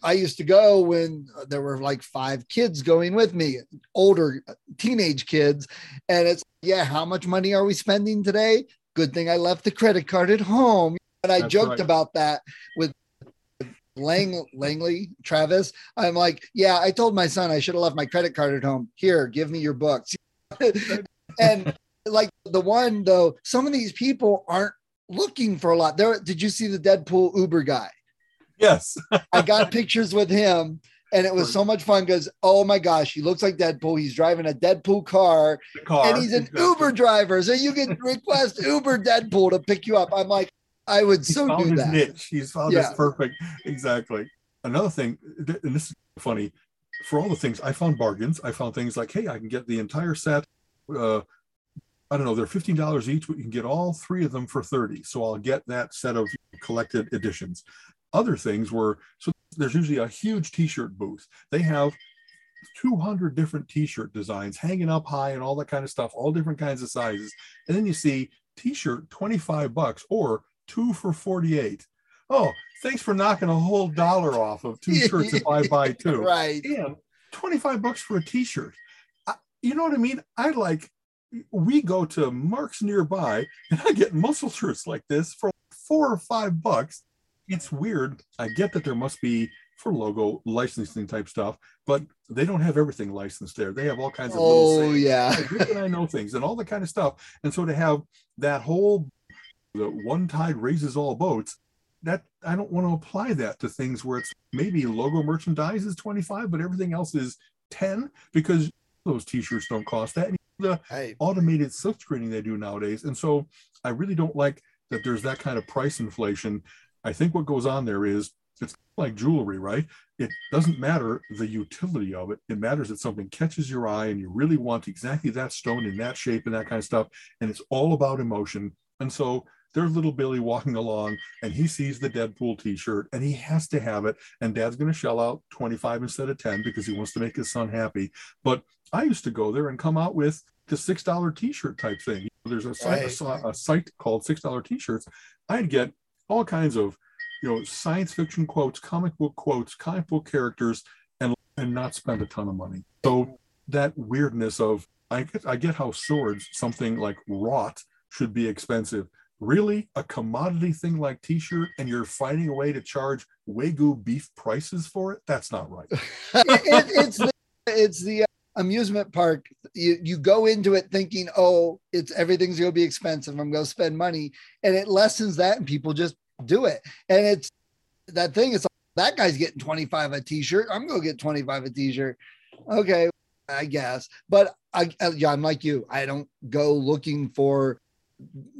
I used to go when there were like five kids going with me, older uh, teenage kids. And it's, yeah, how much money are we spending today? Good thing I left the credit card at home. And I That's joked right. about that with Lang Langley Travis. I'm like, yeah, I told my son I should have left my credit card at home. Here, give me your books. and like the one though, some of these people aren't looking for a lot. There, did you see the Deadpool Uber guy? Yes. I got pictures with him and it was so much fun because oh my gosh, he looks like Deadpool. He's driving a Deadpool car, car. and he's an exactly. Uber driver. So you can request Uber Deadpool to pick you up. I'm like, I would he's so found do his that. Niche. He's found yeah. his perfect. Exactly. Another thing, and this is funny. For all the things I found bargains, I found things like, hey, I can get the entire set. Uh, I don't know, they're fifteen dollars each. but you can get all three of them for thirty. So I'll get that set of collected editions. Other things were so there's usually a huge t-shirt booth. They have 200 different t-shirt designs hanging up high and all that kind of stuff, all different kinds of sizes. And then you see t-shirt 25 bucks or two for 48. Oh, thanks for knocking a whole dollar off of two shirts if I buy two. right. And 25 bucks for a t-shirt. I, you know what I mean? I like we go to Mark's nearby and I get muscle shirts like this for four or five bucks. It's weird. I get that there must be for logo licensing type stuff, but they don't have everything licensed there. They have all kinds of Oh little sayings, yeah. like, I know things and all that kind of stuff. And so to have that whole the one tide raises all boats, that I don't want to apply that to things where it's maybe logo merchandise is 25, but everything else is 10 because those t-shirts don't cost that. And the Hey, automated silk screening they do nowadays. And so I really don't like that there's that kind of price inflation. I think what goes on there is it's like jewelry, right? It doesn't matter the utility of it. It matters that something catches your eye and you really want exactly that stone in that shape and that kind of stuff. And it's all about emotion. And so there's little Billy walking along and he sees the Deadpool t-shirt and he has to have it. And dad's going to shell out 25 instead of 10 because he wants to make his son happy. But I used to go there and come out with the six dollar t-shirt type thing. There's a site, a Right. a, site called six dollar t-shirts. I'd get all kinds of, you know, science fiction quotes, comic book quotes, comic book characters, and and not spend a ton of money. So that weirdness of I get I get how swords, something like wrought, should be expensive. Really, a commodity thing like t-shirt, and you're finding a way to charge wagyu beef prices for it? That's not right. it, it, it's the, it's the uh, amusement park. You you go into it thinking, oh, it's everything's gonna be expensive. I'm gonna spend money, and it lessens that, and people just do it. And it's that thing. It's like, that guy's getting 25 a t-shirt. I'm gonna get 25 a t-shirt. Okay, I guess. But I, I yeah, I'm like you. I don't go looking for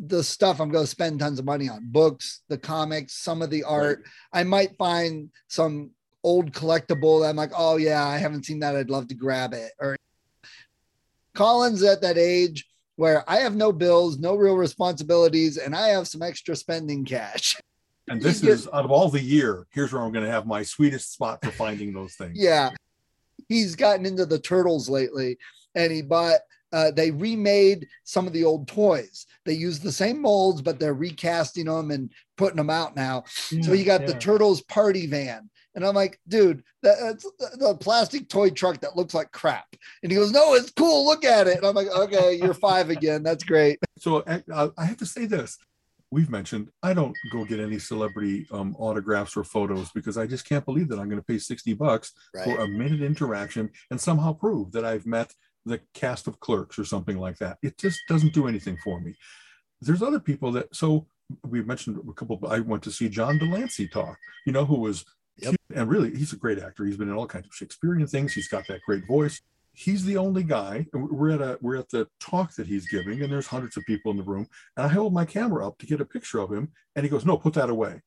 the stuff I'm going to spend tons of money on books, the comics, some of the art. I might find some old collectible that I'm like, oh yeah, I haven't seen that. I'd love to grab it. Or Colin's at that age where I have no bills, no real responsibilities, and I have some extra spending cash. And this is out of all the year, here's where I'm going to have my sweetest spot for finding those things. Yeah. He's gotten into the turtles lately and he bought uh, they remade some of the old toys. They use the same molds, but they're recasting them and putting them out now. so you got the Turtles party van. And I'm like, dude, that's the- plastic toy truck that looks like crap. And he goes, no, it's cool. Look at it. And I'm like, okay, you're five again. That's great. So I, have to say this. We've mentioned I don't go get any celebrity um, autographs or photos because I just can't believe that I'm going to pay 60 bucks for a minute interaction and somehow prove that I've met the cast of clerks or something like that. It just doesn't do anything for me. There's other people that, so we mentioned a couple, I went to see John de Lancie talk, you know, who was, Yep. and really, he's a great actor. He's been in all kinds of Shakespearean things. He's got that great voice. He's the only guy. We're at a we're at the talk that he's giving, and there's hundreds of people in the room. And I hold my camera up to get a picture of him, and he goes, "No, put that away."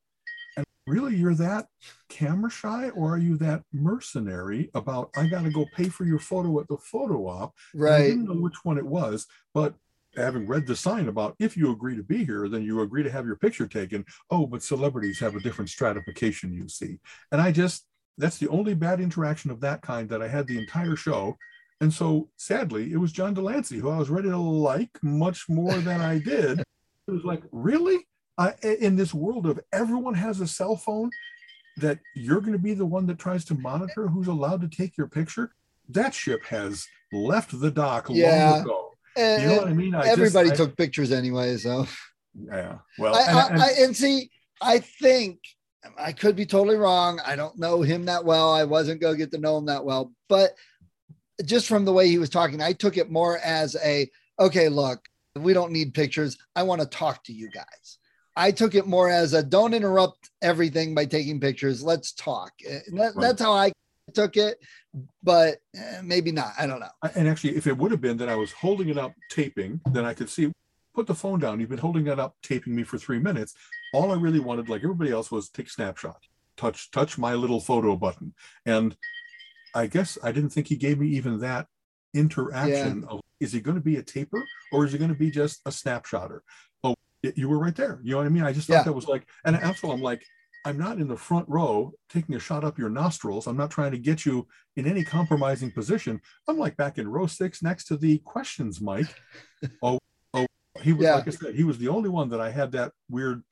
And really, you're that camera shy, or are you that mercenary about I got to go pay for your photo at the photo op? Right. I didn't know which one it was, but having read the sign about if you agree to be here, then you agree to have your picture taken. Oh, but celebrities have a different stratification, you see. And I just, that's the only bad interaction of that kind that I had the entire show. And so sadly, it was John de Lancie, who I was ready to like much more than I did. It was like, really? I, in this world of everyone has a cell phone, that you're going to be the one that tries to monitor who's allowed to take your picture? That ship has left the dock Yeah. long ago. And, You know what I mean? I just- everybody I- took pictures anyway. So Yeah. Well, I, and- I, and- see, I think I could be totally wrong. I don't know him that well. I wasn't going to get to know him that well, but just from the way he was talking, I took it more as a okay, look, we don't need pictures. I want to talk to you guys. I took it more as a don't interrupt everything by taking pictures. Let's talk. Eh, that- Right. That's how I took it, but eh, maybe not. I don't know. And actually, if it would have been that I was holding it up taping, then I could see. Put the phone down. You've been holding it up taping me for three minutes. All I really wanted, like everybody else, was take snapshot, touch, touch my little photo button. And I guess I didn't think he gave me even that interaction of is he going to be a taper or is he going to be just a snapshotter? Oh, you were right there. You know what I mean? I just thought Yeah. that was like, and also I'm like, I'm not in the front row taking a shot up your nostrils. I'm not trying to get you in any compromising position. I'm like back in row six next to the questions mic. Oh, oh, he was Yeah. like I said, he was the only one that I had that weird.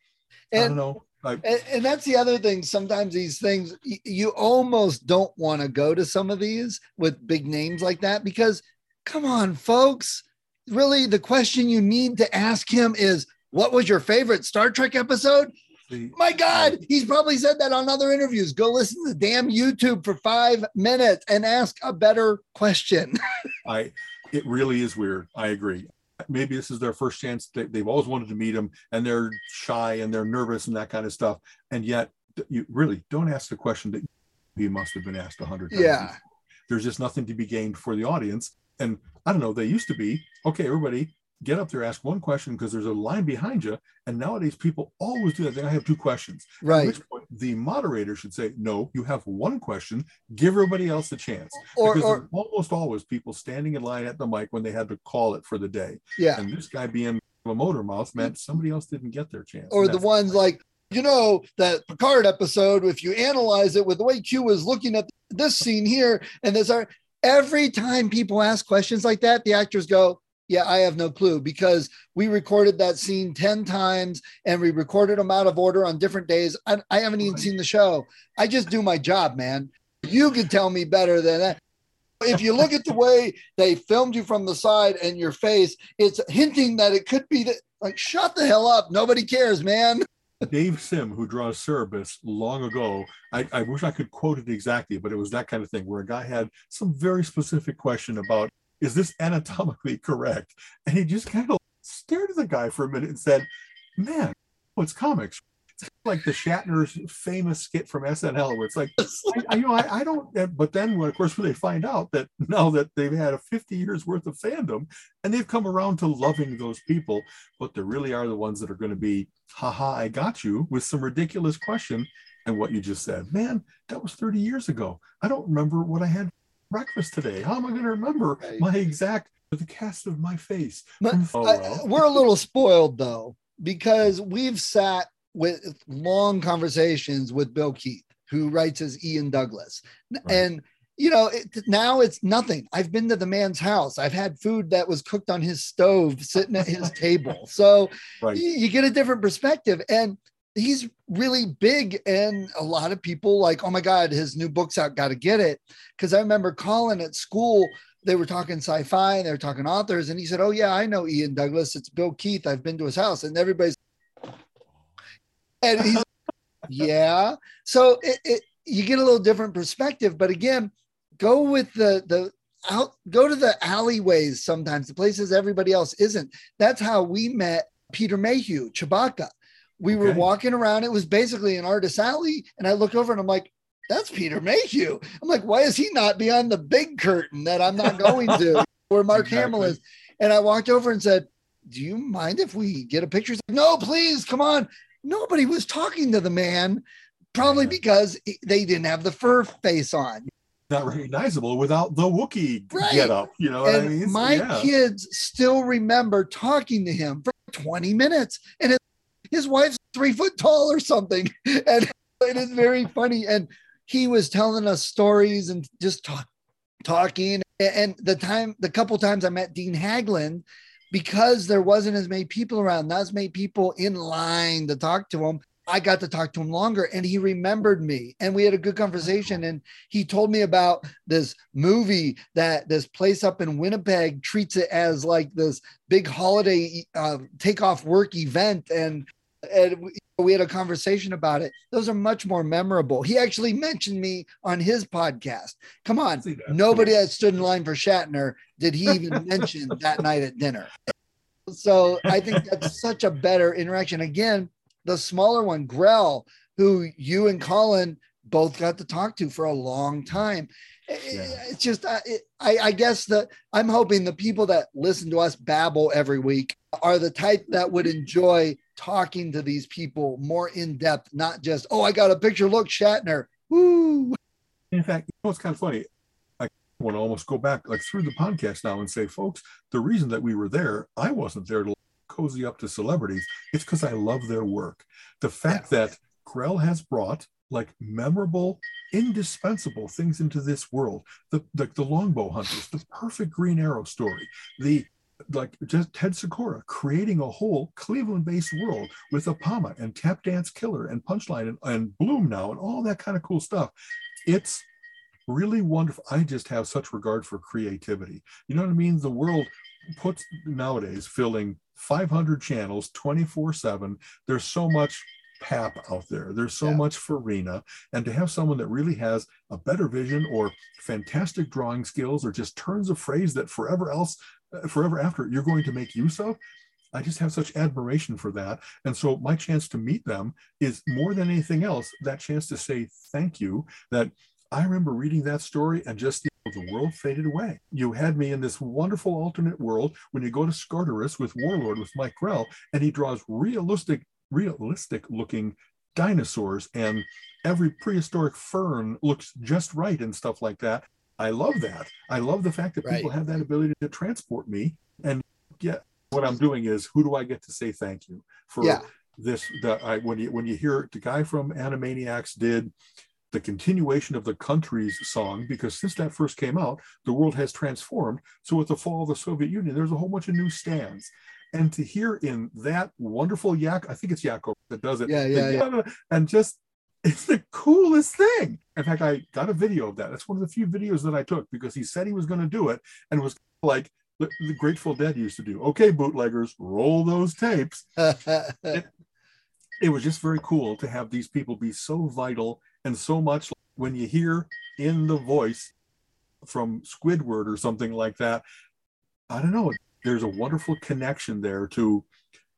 I don't And know. I, and, and that's the other thing. Sometimes these things you almost don't want to go to some of these with big names like that because, come on, folks. Really, the question you need to ask him is what was your favorite Star Trek episode? The- My God, he's probably said that on other interviews. Go listen to the damn YouTube for five minutes and ask a better question. I it really is weird. I agree. Maybe this is their first chance. They, they've always wanted to meet him, and they're shy and they're nervous and that kind of stuff. And yet, you really don't ask the question that he must have been asked a hundred times. Yeah. There's just nothing to be gained for the audience. And I don't know. They used to be okay. Everybody get up there, ask one question because there's a line behind you. And nowadays, people always do that. They I have two questions. Right. At which point, the moderator should say, "No, you have one question. Give everybody else a chance." Or, because or almost always people standing in line at the mic when they had to call it for the day. yeah. And this guy being a motor mouth meant somebody else didn't get their chance. or the ones like you know that Picard episode. If you analyze it with the way Q was looking at this scene here and this every time people ask questions like that, the actors go, "Yeah, I have no clue," because we recorded that scene ten times and we recorded them out of order on different days. I, I haven't even seen the show. I just do my job, man. You can tell me better than that. If you look at the way they filmed you from the side and your face, it's hinting that it could be that. Like, shut the hell up. Nobody cares, man. Dave Sim, who draws Cerebus long ago, I, I wish I could quote it exactly, but it was that kind of thing where a guy had some very specific question about, is this anatomically correct? And he just kind of stared at the guy for a minute and said, man, what's comics? It's like the Shatner's famous skit from SNL, where it's like, I, you know, I, I don't. But then, when, of course, when they find out that now that they've had a 50 years worth of fandom, and they've come around to loving those people, but they really are the ones that are going to be, haha, I got you with some ridiculous question. And what you just said, man, that was 30 years ago. I don't remember what I had breakfast today. How am I going to remember my exact the cast of my face? But oh, I- we're a little spoiled though, because we've sat with long conversations with Bill Keith, who writes as Ian Douglas. Right. And you know, it, now it's nothing. I've been to the man's house. I've had food that was cooked on his stove sitting at his table. So right. you, you get a different perspective. And he's really big. And a lot of people like, oh my God, his new book's out, got to get it. Because I remember Colin at school, they were talking sci-fi and they were talking authors. And he said, Oh, yeah, I know Ian Douglas. It's Bill Keith. I've been to his house. And everybody's and he's yeah. So it, it you get a little different perspective, but again, go with the the out go to the alleyways sometimes, the places everybody else isn't. That's how we met Peter Mayhew, Chewbacca. We were walking around, it was basically an artist alley, and I look over and I'm like, that's Peter Mayhew. I'm like, why is he not beyond the big curtain that I'm not going to where Mark Hamill is? And I walked over and said, Do you mind if we get a picture? Like, no, please, come on. Nobody was talking to the man, probably Yeah. because they didn't have the fur face on. Not recognizable without the Wookiee Right. get up. You know what I and mean? My yeah. kids still remember talking to him for 20 minutes. And his, wife's three foot tall or something. And it is very funny. And he was telling us stories and just talk, talking. And the time, the couple times I met Dean Haglund, because there wasn't as many people around, not as many people in line to talk to him. I got to talk to him longer and he remembered me and we had a good conversation. And he told me about this movie that this place up in Winnipeg treats it as like this big holiday uh, take off work event. And, and we- had a conversation about it. Those are much more memorable. He actually mentioned me on his podcast. Come on. Nobody that stood in line for Shatner did he even mention that night at dinner. So I think that's such a better interaction. Again, the smaller one, Grell, who you and Colin both got to talk to for a long time. Yeah. It's just, I, I guess that I'm hoping the people that listen to us babble every week are the type that would enjoy talking to these people more in depth, not just, oh, I got a picture. Look, Shatner. Woo. In fact, you know, it's kind of funny. I want to almost go back like through the podcast now and say, folks, the reason that we were there, I wasn't there to cozy up to celebrities. It's because I love their work. The fact that Grell has brought like memorable, indispensable things into this world. The the, the longbow hunters, the perfect Green Arrow story, the like just Ted Sikora creating a whole Cleveland-based world with Apama and Tap Dance Killer and Punchline and, and Bloom now and all that kind of cool stuff. It's really wonderful. I just have such regard for creativity. You know what I mean? The world puts nowadays filling 500 channels 24 7 there's so much pap out there there's so Yeah. much farina and to have someone that really has a better vision or fantastic drawing skills or just turns a phrase that forever else Uh, forever after you're going to make use of i just have such admiration for that and so my chance to meet them is more than anything else that chance to say thank you that i remember reading that story and just the world faded away. You had me in this wonderful alternate world when you go to Skartaris with Warlord with Mike Grell, and he draws realistic, realistic looking dinosaurs, and every prehistoric fern looks just right and stuff like that. I love that. I love the fact that people have that ability to transport me. And yet, what I'm doing is, who do I get to say thank you for Yeah. this? That I when you when you hear the guy from Animaniacs did the continuation of the country's song because since that first came out, the world has transformed. So with the fall of the Soviet Union, there's a whole bunch of new stands. And to hear in that wonderful yak, I think it's Yakko that does it. Yeah, yeah, yeah. And just it's the coolest thing. In fact, I got a video of that. That's one of the few videos that I took because he said he was going to do it and it was like the, the Grateful Dead used to do. Okay, bootleggers, roll those tapes it was just very cool to have these people be so vital and so much when you hear in the voice from Squidward or something like that. I don't know. There's a wonderful connection there to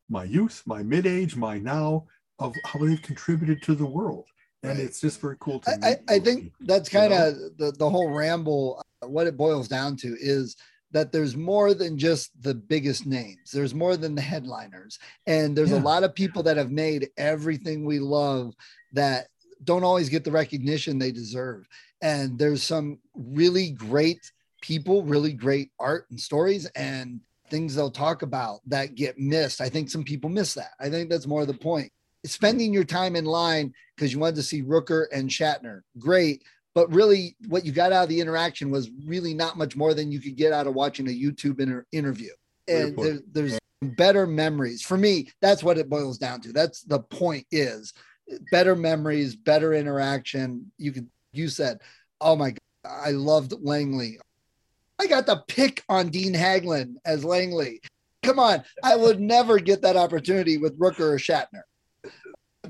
my youth, my mid age, my now, of how they've contributed to the world. And it's just very cool to I, I, I think that's you kind know? of the, the whole ramble. uh, What it boils down to is that there's more than just the biggest names. There's more than the headliners. And there's Yeah. a lot of people that have made everything we love that don't always get the recognition they deserve. And there's some really great people, really great art and stories and things they'll talk about that get missed. I think some people miss that. I think that's more of the point. Spending your time in line because you wanted to see Rooker and Shatner, great. But really, what you got out of the interaction was really not much more than you could get out of watching a YouTube inter- interview. And there, there's better memories for me. That's what it boils down to. That's the point is better memories, better interaction. You could, you said, oh my God, I loved Langly. I got the pick on Dean Haglund as Langly. Come on, I would never get that opportunity with Rooker or Shatner.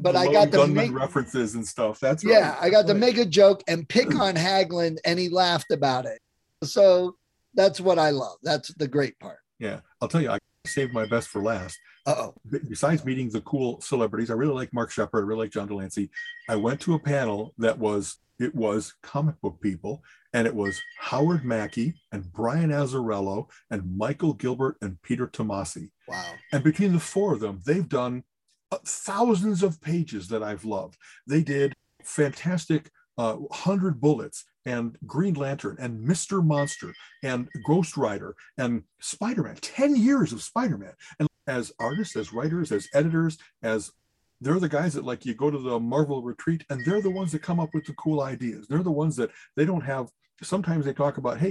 But I got to make references and stuff. That's yeah, right. I got to make a joke and pick on Haglund, and he laughed about it. So that's what I love. That's the great part. Yeah, I'll tell you, I saved my best for last. Uh oh. besides meeting the cool celebrities, I really like Mark Sheppard. I really like John de Lancie. I went to a panel that was it was comic book people, and it was Howard Mackie and Brian Azzarello and Michael Gilbert and Peter Tomasi. Wow. And between the four of them, they've done thousands of pages that I've loved. They did fantastic uh, 100 Bullets and Green Lantern and Mr. Monster and Ghost Rider and Spider Man, 10 years of Spider Man. And as artists, as writers, as editors, as they're the guys that like you go to the Marvel retreat and they're the ones that come up with the cool ideas. They're the ones that they don't have. Sometimes they talk about, hey,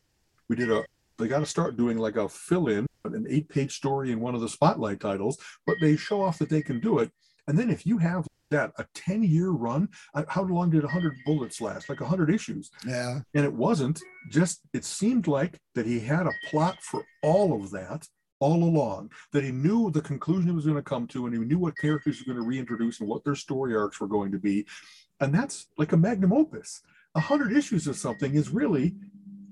we did a, they got to start doing like a fill in, an eight page story in one of the spotlight titles, but they show off that they can do it. And then if you have that, a 10 year run, uh, how long did 100 bullets last? Like 100 issues Yeah. and it wasn't just it seemed like that he had a plot for all of that all along that he knew the conclusion he was going to come to and he knew what characters he was going to reintroduce and what their story arcs were going to be and that's like a magnum opus a hundred issues of something is really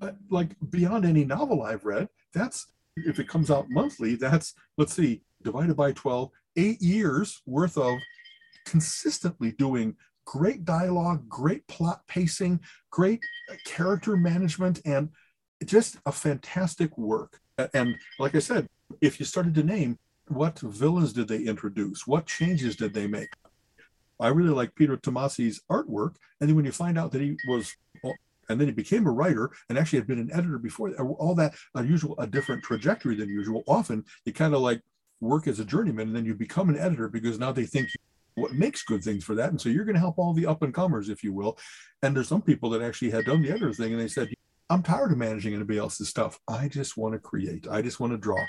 uh, like beyond any novel i've read that's if it comes out monthly that's let's see divided by 12 eight years worth of consistently doing great dialogue great plot pacing great character management and just a fantastic work. And like I said, if you started to name what villains did they introduce, what changes did they make? I really like Peter Tomasi's artwork. And then when you find out that he was, and then he became a writer and actually had been an editor before, all that unusual, a different trajectory than usual. Often you kind of like work as a journeyman and then you become an editor because now they think what makes good things for that. And so you're going to help all the up and comers, if you will. And there's some people that actually had done the editor thing and they said, I'm tired of managing anybody else's stuff. I just want to create. I just want to draw.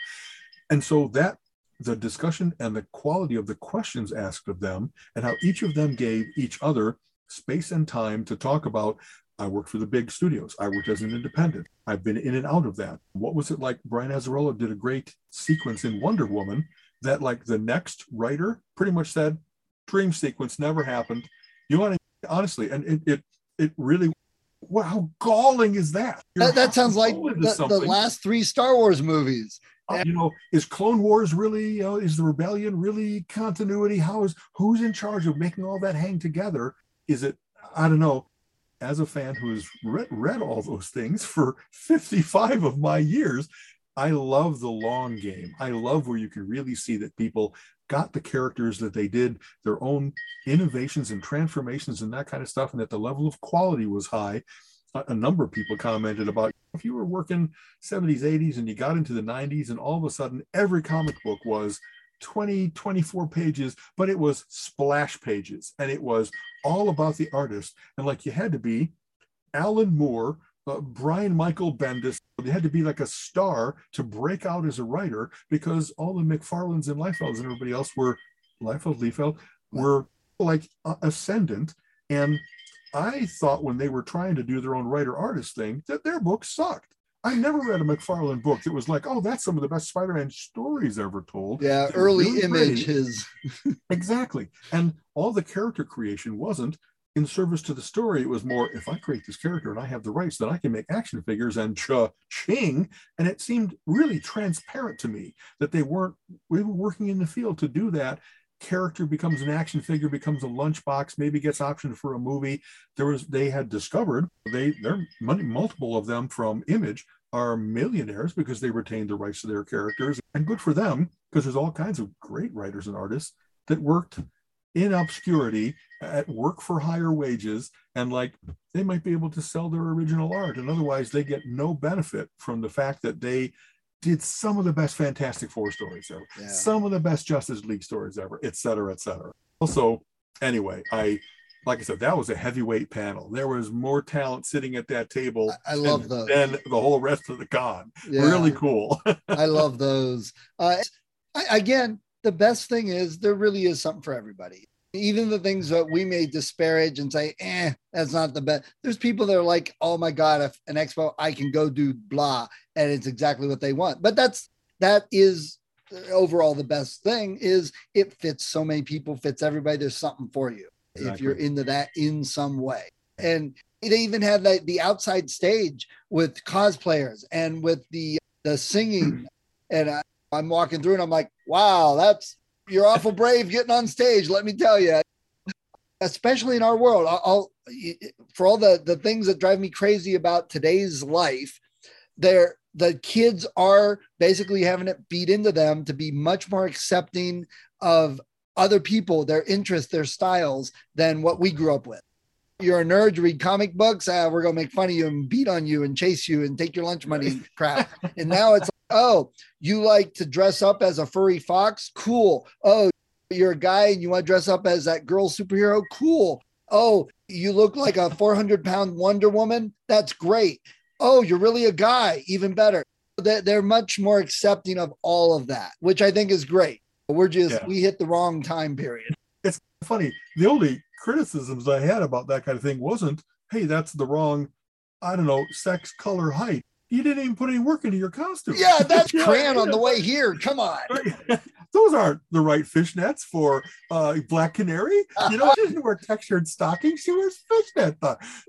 And so that the discussion and the quality of the questions asked of them and how each of them gave each other space and time to talk about I worked for the big studios. I worked as an independent. I've been in and out of that. What was it like? Brian Azzarello did a great sequence in Wonder Woman that like the next writer pretty much said, dream sequence never happened. You want to honestly, and it it it really wow, how galling is that? that, that sounds like the, the, last three Star Wars movies. Uh, you know, is Clone Wars really, you know, is the rebellion really continuity? How is who's in charge of making all that hang together? Is it, I don't know, as a fan who has read, read all those things for 55 of my years, I love the long game. I love where you can really see that people got the characters that they did, their own innovations and transformations and that kind of stuff, and that the level of quality was high. A, a number of people commented about if you were working 70s, 80s, and you got into the 90s, and all of a sudden every comic book was 20, 24 pages, but it was splash pages and it was all about the artist. And like you had to be Alan Moore uh, Brian Michael Bendis. They had to be like a star to break out as a writer because all the McFarlanes and Liefelds and everybody else were Liefeld, Liefeld were like uh, ascendant. And I thought when they were trying to do their own writer artist thing that their books sucked. I never read a McFarlane book that was like, oh, that's some of the best Spider-Man stories ever told. Yeah, early really image his exactly. And all the character creation wasn't in service to the story, it was more if I create this character and I have the rights, then I can make action figures and cha-ching. And it seemed really transparent to me that they weren't we were working in the field to do that. Character becomes an action figure, becomes a lunchbox, maybe gets optioned for a movie. There was they had discovered they their money, multiple of them from Image are millionaires because they retained the rights to their characters. And good for them, because there's all kinds of great writers and artists that worked in obscurity at work for higher wages and like they might be able to sell their original art and otherwise they get no benefit from the fact that they did some of the best fantastic four stories ever yeah. some of the best justice league stories ever et cetera et cetera also anyway i like i said that was a heavyweight panel there was more talent sitting at that table i, I love those than the whole rest of the con yeah. really cool i love those uh, I, again the best thing is there really is something for everybody. Even the things that we may disparage and say, eh, that's not the best. There's people that are like, oh my God, if an expo, I can go do blah. And it's exactly what they want. But that's, that is overall the best thing is it fits so many people, fits everybody. There's something for you exactly. if you're into that in some way. And they even had like the outside stage with cosplayers and with the the singing and I, I'm walking through and I'm like, wow, that's you're awful brave getting on stage. Let me tell you, especially in our world, I'll, I'll for all the the things that drive me crazy about today's life, there the kids are basically having it beat into them to be much more accepting of other people, their interests, their styles than what we grew up with. You're a nerd, you read comic books, uh, we're gonna make fun of you and beat on you and chase you and take your lunch money crap. and now it's Oh, you like to dress up as a furry fox? Cool. Oh, you're a guy and you want to dress up as that girl superhero? Cool. Oh, you look like a 400 pound Wonder Woman? That's great. Oh, you're really a guy? Even better. They're much more accepting of all of that, which I think is great. We're just, yeah. we hit the wrong time period. It's funny. The only criticisms I had about that kind of thing wasn't, hey, that's the wrong, I don't know, sex, color, height you didn't even put any work into your costume. Yeah, that's crayon on the way here. Come on. Those aren't the right fishnets for uh, Black Canary. You know, she didn't wear textured stockings. She wears fishnet.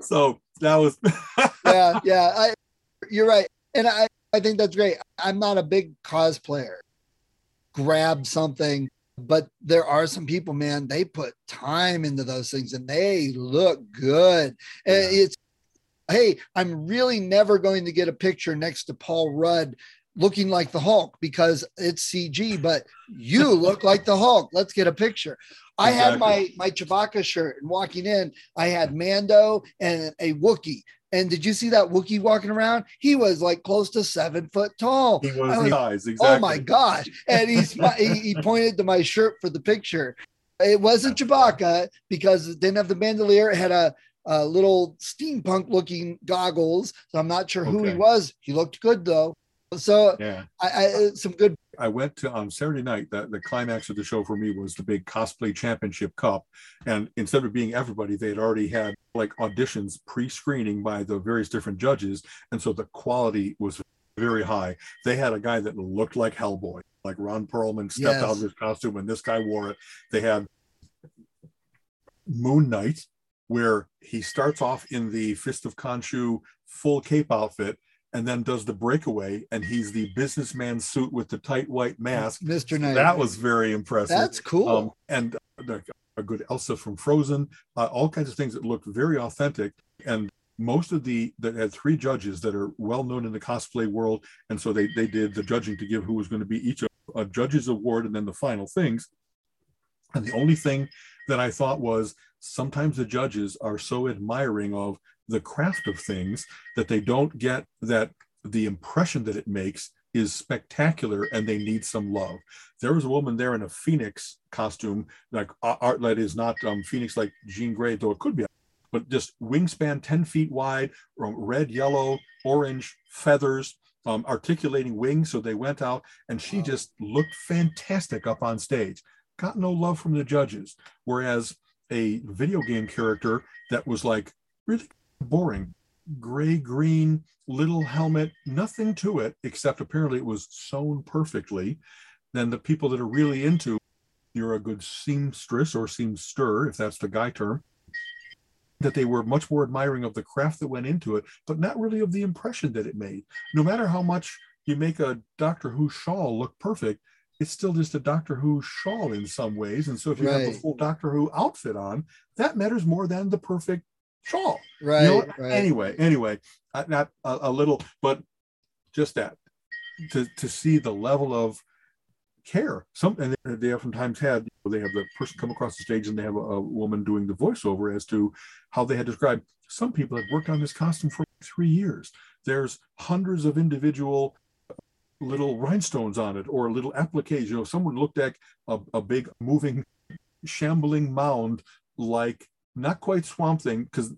So that was. yeah, yeah. I, you're right. And I, I think that's great. I'm not a big cosplayer. Grab something, but there are some people, man, they put time into those things and they look good. Yeah. And it's hey, I'm really never going to get a picture next to Paul Rudd looking like the Hulk because it's CG, but you look like the Hulk. Let's get a picture. I had my my Chewbacca shirt and walking in, I had Mando and a Wookiee. And did you see that Wookiee walking around? He was like close to seven foot tall. He was, was eyes, exactly. Oh my gosh. And he's he, he pointed to my shirt for the picture. It wasn't Chewbacca because it didn't have the bandolier. It had a uh, little steampunk looking goggles. So I'm not sure who he was. He looked good though. So yeah, I, I, some good. I went to on Saturday night. That the climax of the show for me was the big cosplay championship cup, and instead of being everybody, they had already had like auditions pre-screening by the various different judges, and so the quality was very high. They had a guy that looked like Hellboy, like Ron Perlman stepped Yes. out of his costume and this guy wore it. They had Moon Knight, where he starts off in the Fist of Khonshu full cape outfit and then does the breakaway and he's the businessman suit with the tight white mask. Mr. Knight. That was very impressive. That's cool. Um, and uh, a good Elsa from Frozen, uh, all kinds of things that looked very authentic. And most of the that had three judges that are well known in the cosplay world, and so they they did the judging to give who was going to be each a, a judge's award and then the final things. And the only thing that I thought was sometimes the judges are so admiring of the craft of things that they don't get that the impression that it makes is spectacular and they need some love. There was a woman there in a phoenix costume, like art that is not um, phoenix like Jean Grey, though it could be, but just wingspan 10 feet wide, um, red, yellow, orange feathers, um, articulating wings. So they went out and she Wow. just looked fantastic up on stage. Got no love from the judges. Whereas a video game character that was like really boring, gray green little helmet, nothing to it except apparently it was sewn perfectly. Then the people that are really into you're a good seamstress or seamster, if that's the guy term, that they were much more admiring of the craft that went into it, but not really of the impression that it made. No matter how much you make a Doctor Who shawl look perfect, it's still just a Doctor Who shawl in some ways. And so if you have the full Doctor Who outfit on, that matters more than the perfect shawl. right. You know right. Anyway, anyway, not a, a little, but just that to to see the level of care. Some and they- they oftentimes had they have the person come across the stage and they have a, a woman doing the voiceover as to how they had described. Some people had worked on this costume for three years. There's hundreds of individual little rhinestones on it or a little appliques. You know, someone looked at a, a big moving, shambling mound like not quite Swamp Thing because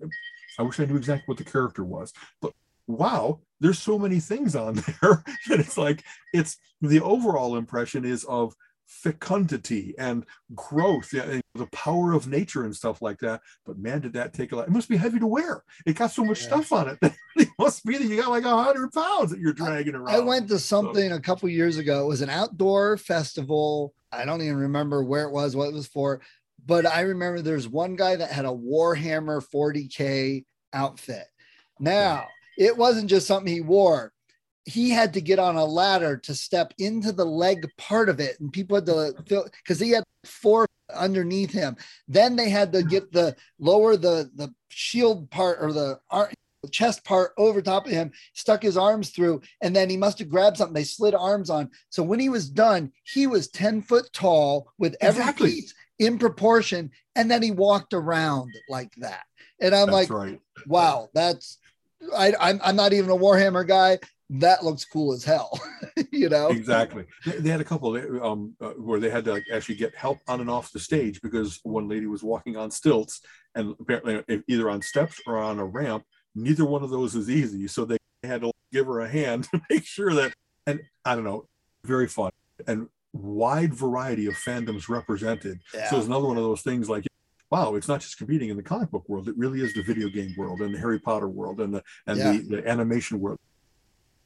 I wish I knew exactly what the character was, but wow, there's so many things on there that it's like it's the overall impression is of fecundity and growth, and the power of nature and stuff like that. But man, did that take a lot? It must be heavy to wear. It got so much Yeah. stuff on it. must be that you got like a hundred pounds that you're dragging around. I went to something a couple years ago. It was an outdoor festival. I don't even remember where it was, what it was for, but I remember there's one guy that had a Warhammer 40K outfit. Now, it wasn't just something he wore. He had to get on a ladder to step into the leg part of it, and people had to feel because he had four underneath him. Then they had to get the lower the the shield part or the chest part over top of him, stuck his arms through, and then he must have grabbed something. They slid arms on. So when he was done, he was 10 foot tall with every Exactly. piece in proportion. And then he walked around like that. And I'm That's like, right. wow, that's I, I'm, I'm not even a Warhammer guy. That looks cool as hell, you know? exactly. They, they had a couple um, uh, where they had to like, actually get help on and off the stage because one lady was walking on stilts and apparently either on steps or on a ramp. Neither one of those is easy, so they had to give her a hand to make sure that. And I don't know, very fun and wide variety of fandoms represented. Yeah. So it's another one of those things like. Wow, it's not just competing in the comic book world; it really is the video game world and the Harry Potter world and the and Yeah. the, the animation world.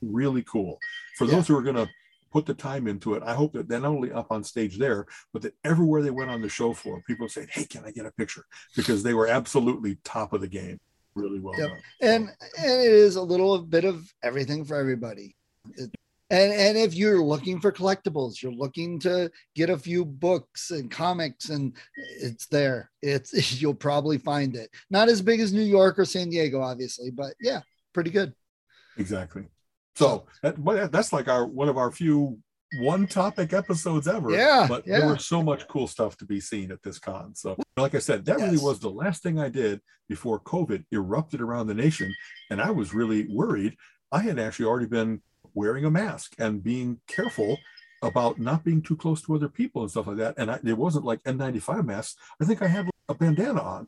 Really cool for Yeah. those who are going to put the time into it. I hope that they're not only up on stage there, but that everywhere they went on the show floor, people say, "Hey, can I get a picture?" Because they were absolutely top of the game. Really well Yep. done. and and it is a little bit of everything for everybody. It- and and if you're looking for collectibles, you're looking to get a few books and comics, and it's there. It's you'll probably find it. Not as big as New York or San Diego, obviously, but yeah, pretty good. exactly. So that, that- that's like our one of our few one topic episodes ever. Yeah, But yeah. there was so much cool stuff to be seen at this con. So, like I said, that really was the last thing I did before COVID erupted around the nation, and I was really worried. I had actually already been wearing a mask and being careful about not being too close to other people and stuff like that. And I, it wasn't like N95 masks. I think I had a bandana on,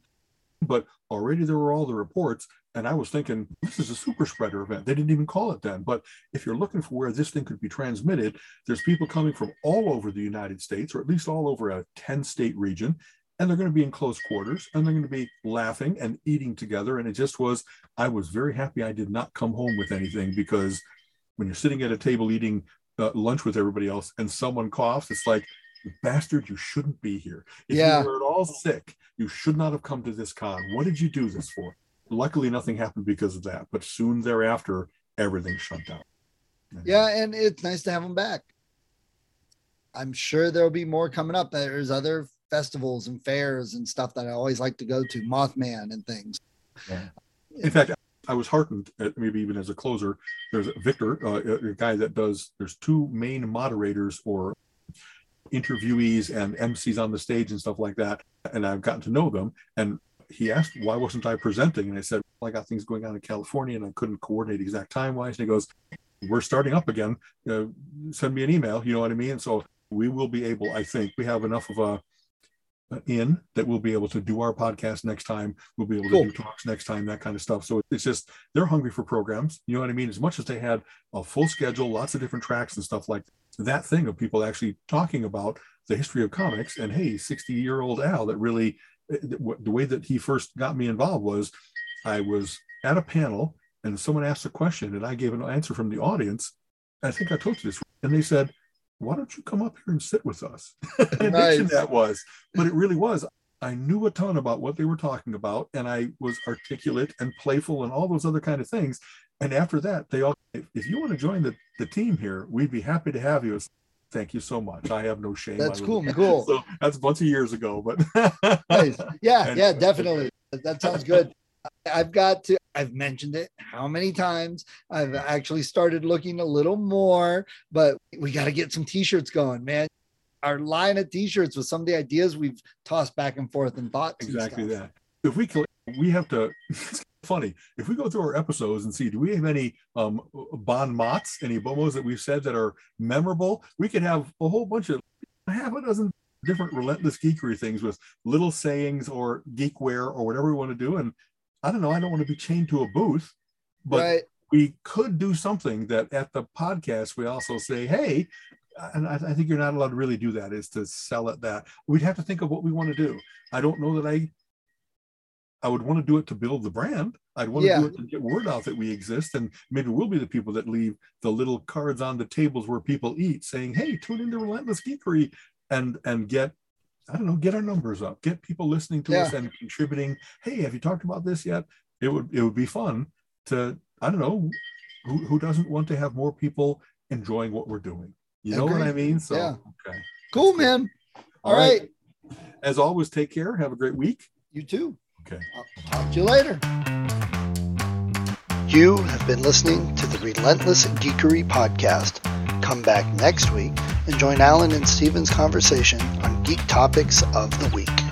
but already there were all the reports. And I was thinking, this is a super spreader event. They didn't even call it then. But if you're looking for where this thing could be transmitted, there's people coming from all over the United States, or at least all over a 10 state region. And they're going to be in close quarters and they're going to be laughing and eating together. And it just was, I was very happy I did not come home with anything because when you're sitting at a table eating uh, lunch with everybody else and someone coughs, it's like, bastard, you shouldn't be here. If Yeah. you were at all sick, you should not have come to this con. What did you do this for? Luckily, nothing happened because of that. But soon thereafter, everything shut down. Yeah, and it's nice to have them back. I'm sure there'll be more coming up. There's other festivals and fairs and stuff that I always like to go to, Mothman and things. In fact, I was heartened, at maybe even as a closer. There's Victor, uh, a guy that does. There's two main moderators or interviewees and MCs on the stage and stuff like that, and I've gotten to know them. And he asked why wasn't I presenting, and I said well, I got things going on in California and I couldn't coordinate exact time wise. And he goes, "We're starting up again. Uh, send me an email. You know what I mean?" So we will be able. I think we have enough of a in that we'll be able to do our podcast next time. We'll be able Cool. to do talks next time, that kind of stuff. So it's just they're hungry for programs. You know what I mean? As much as they had a full schedule, lots of different tracks and stuff like that thing of people actually talking about the history of comics. And hey, 60 year old Al that really eh, the way that he first got me involved was I was at a panel and someone asked a question and I gave an answer from the audience. I think I told you this, and they said, why don't you come up here and sit with us? and Nice. that was, but it really was. I knew a ton about what they were talking about, and I was articulate and playful and all those other kind of things. And after that, they all, if, if you want to join the, the team here, we'd be happy to have you. It's, Thank you so much. I have no shame. That's cool, would- cool. So that's a bunch of years ago, but Nice. Yeah, And- yeah, definitely. That sounds good. I've got to, I've mentioned it how many times. I've actually started looking a little more, but we got to get some t shirts going, man. Our line of t shirts with some of the ideas we've tossed back and forth and thought. exactly that. If we could, we have to. Funny if we go through our episodes and see, do we have any um bon mots, any bomos that we've said that are memorable? We could have a whole bunch of half a dozen different relentless geekery things with little sayings or geekware or whatever we want to do. And I don't know. I don't want to be chained to a booth, but right. we could do something that at the podcast we also say, hey, and I, I think you're not allowed to really do that, is to sell it that. We'd have to think of what we want to do. I don't know that I I would want to do it to build the brand. I'd want Yeah. to do it to get word out that we exist. And maybe we'll be the people that leave the little cards on the tables where people eat saying, hey, tune into Relentless Geekery and and get I don't know, get our numbers up, get people listening to us and contributing. Hey, have you talked about this yet? It would it would be fun to I don't know who, who doesn't want to have more people enjoying what we're doing. You know what I mean? So Yeah. okay. Cool, man. All right. As always, take care. Have a great week. You too. Okay. I'll talk to you later. You have been listening to the Relentless Geekery podcast. Come back next week and join Alan and Steven's conversation on geek topics of the week.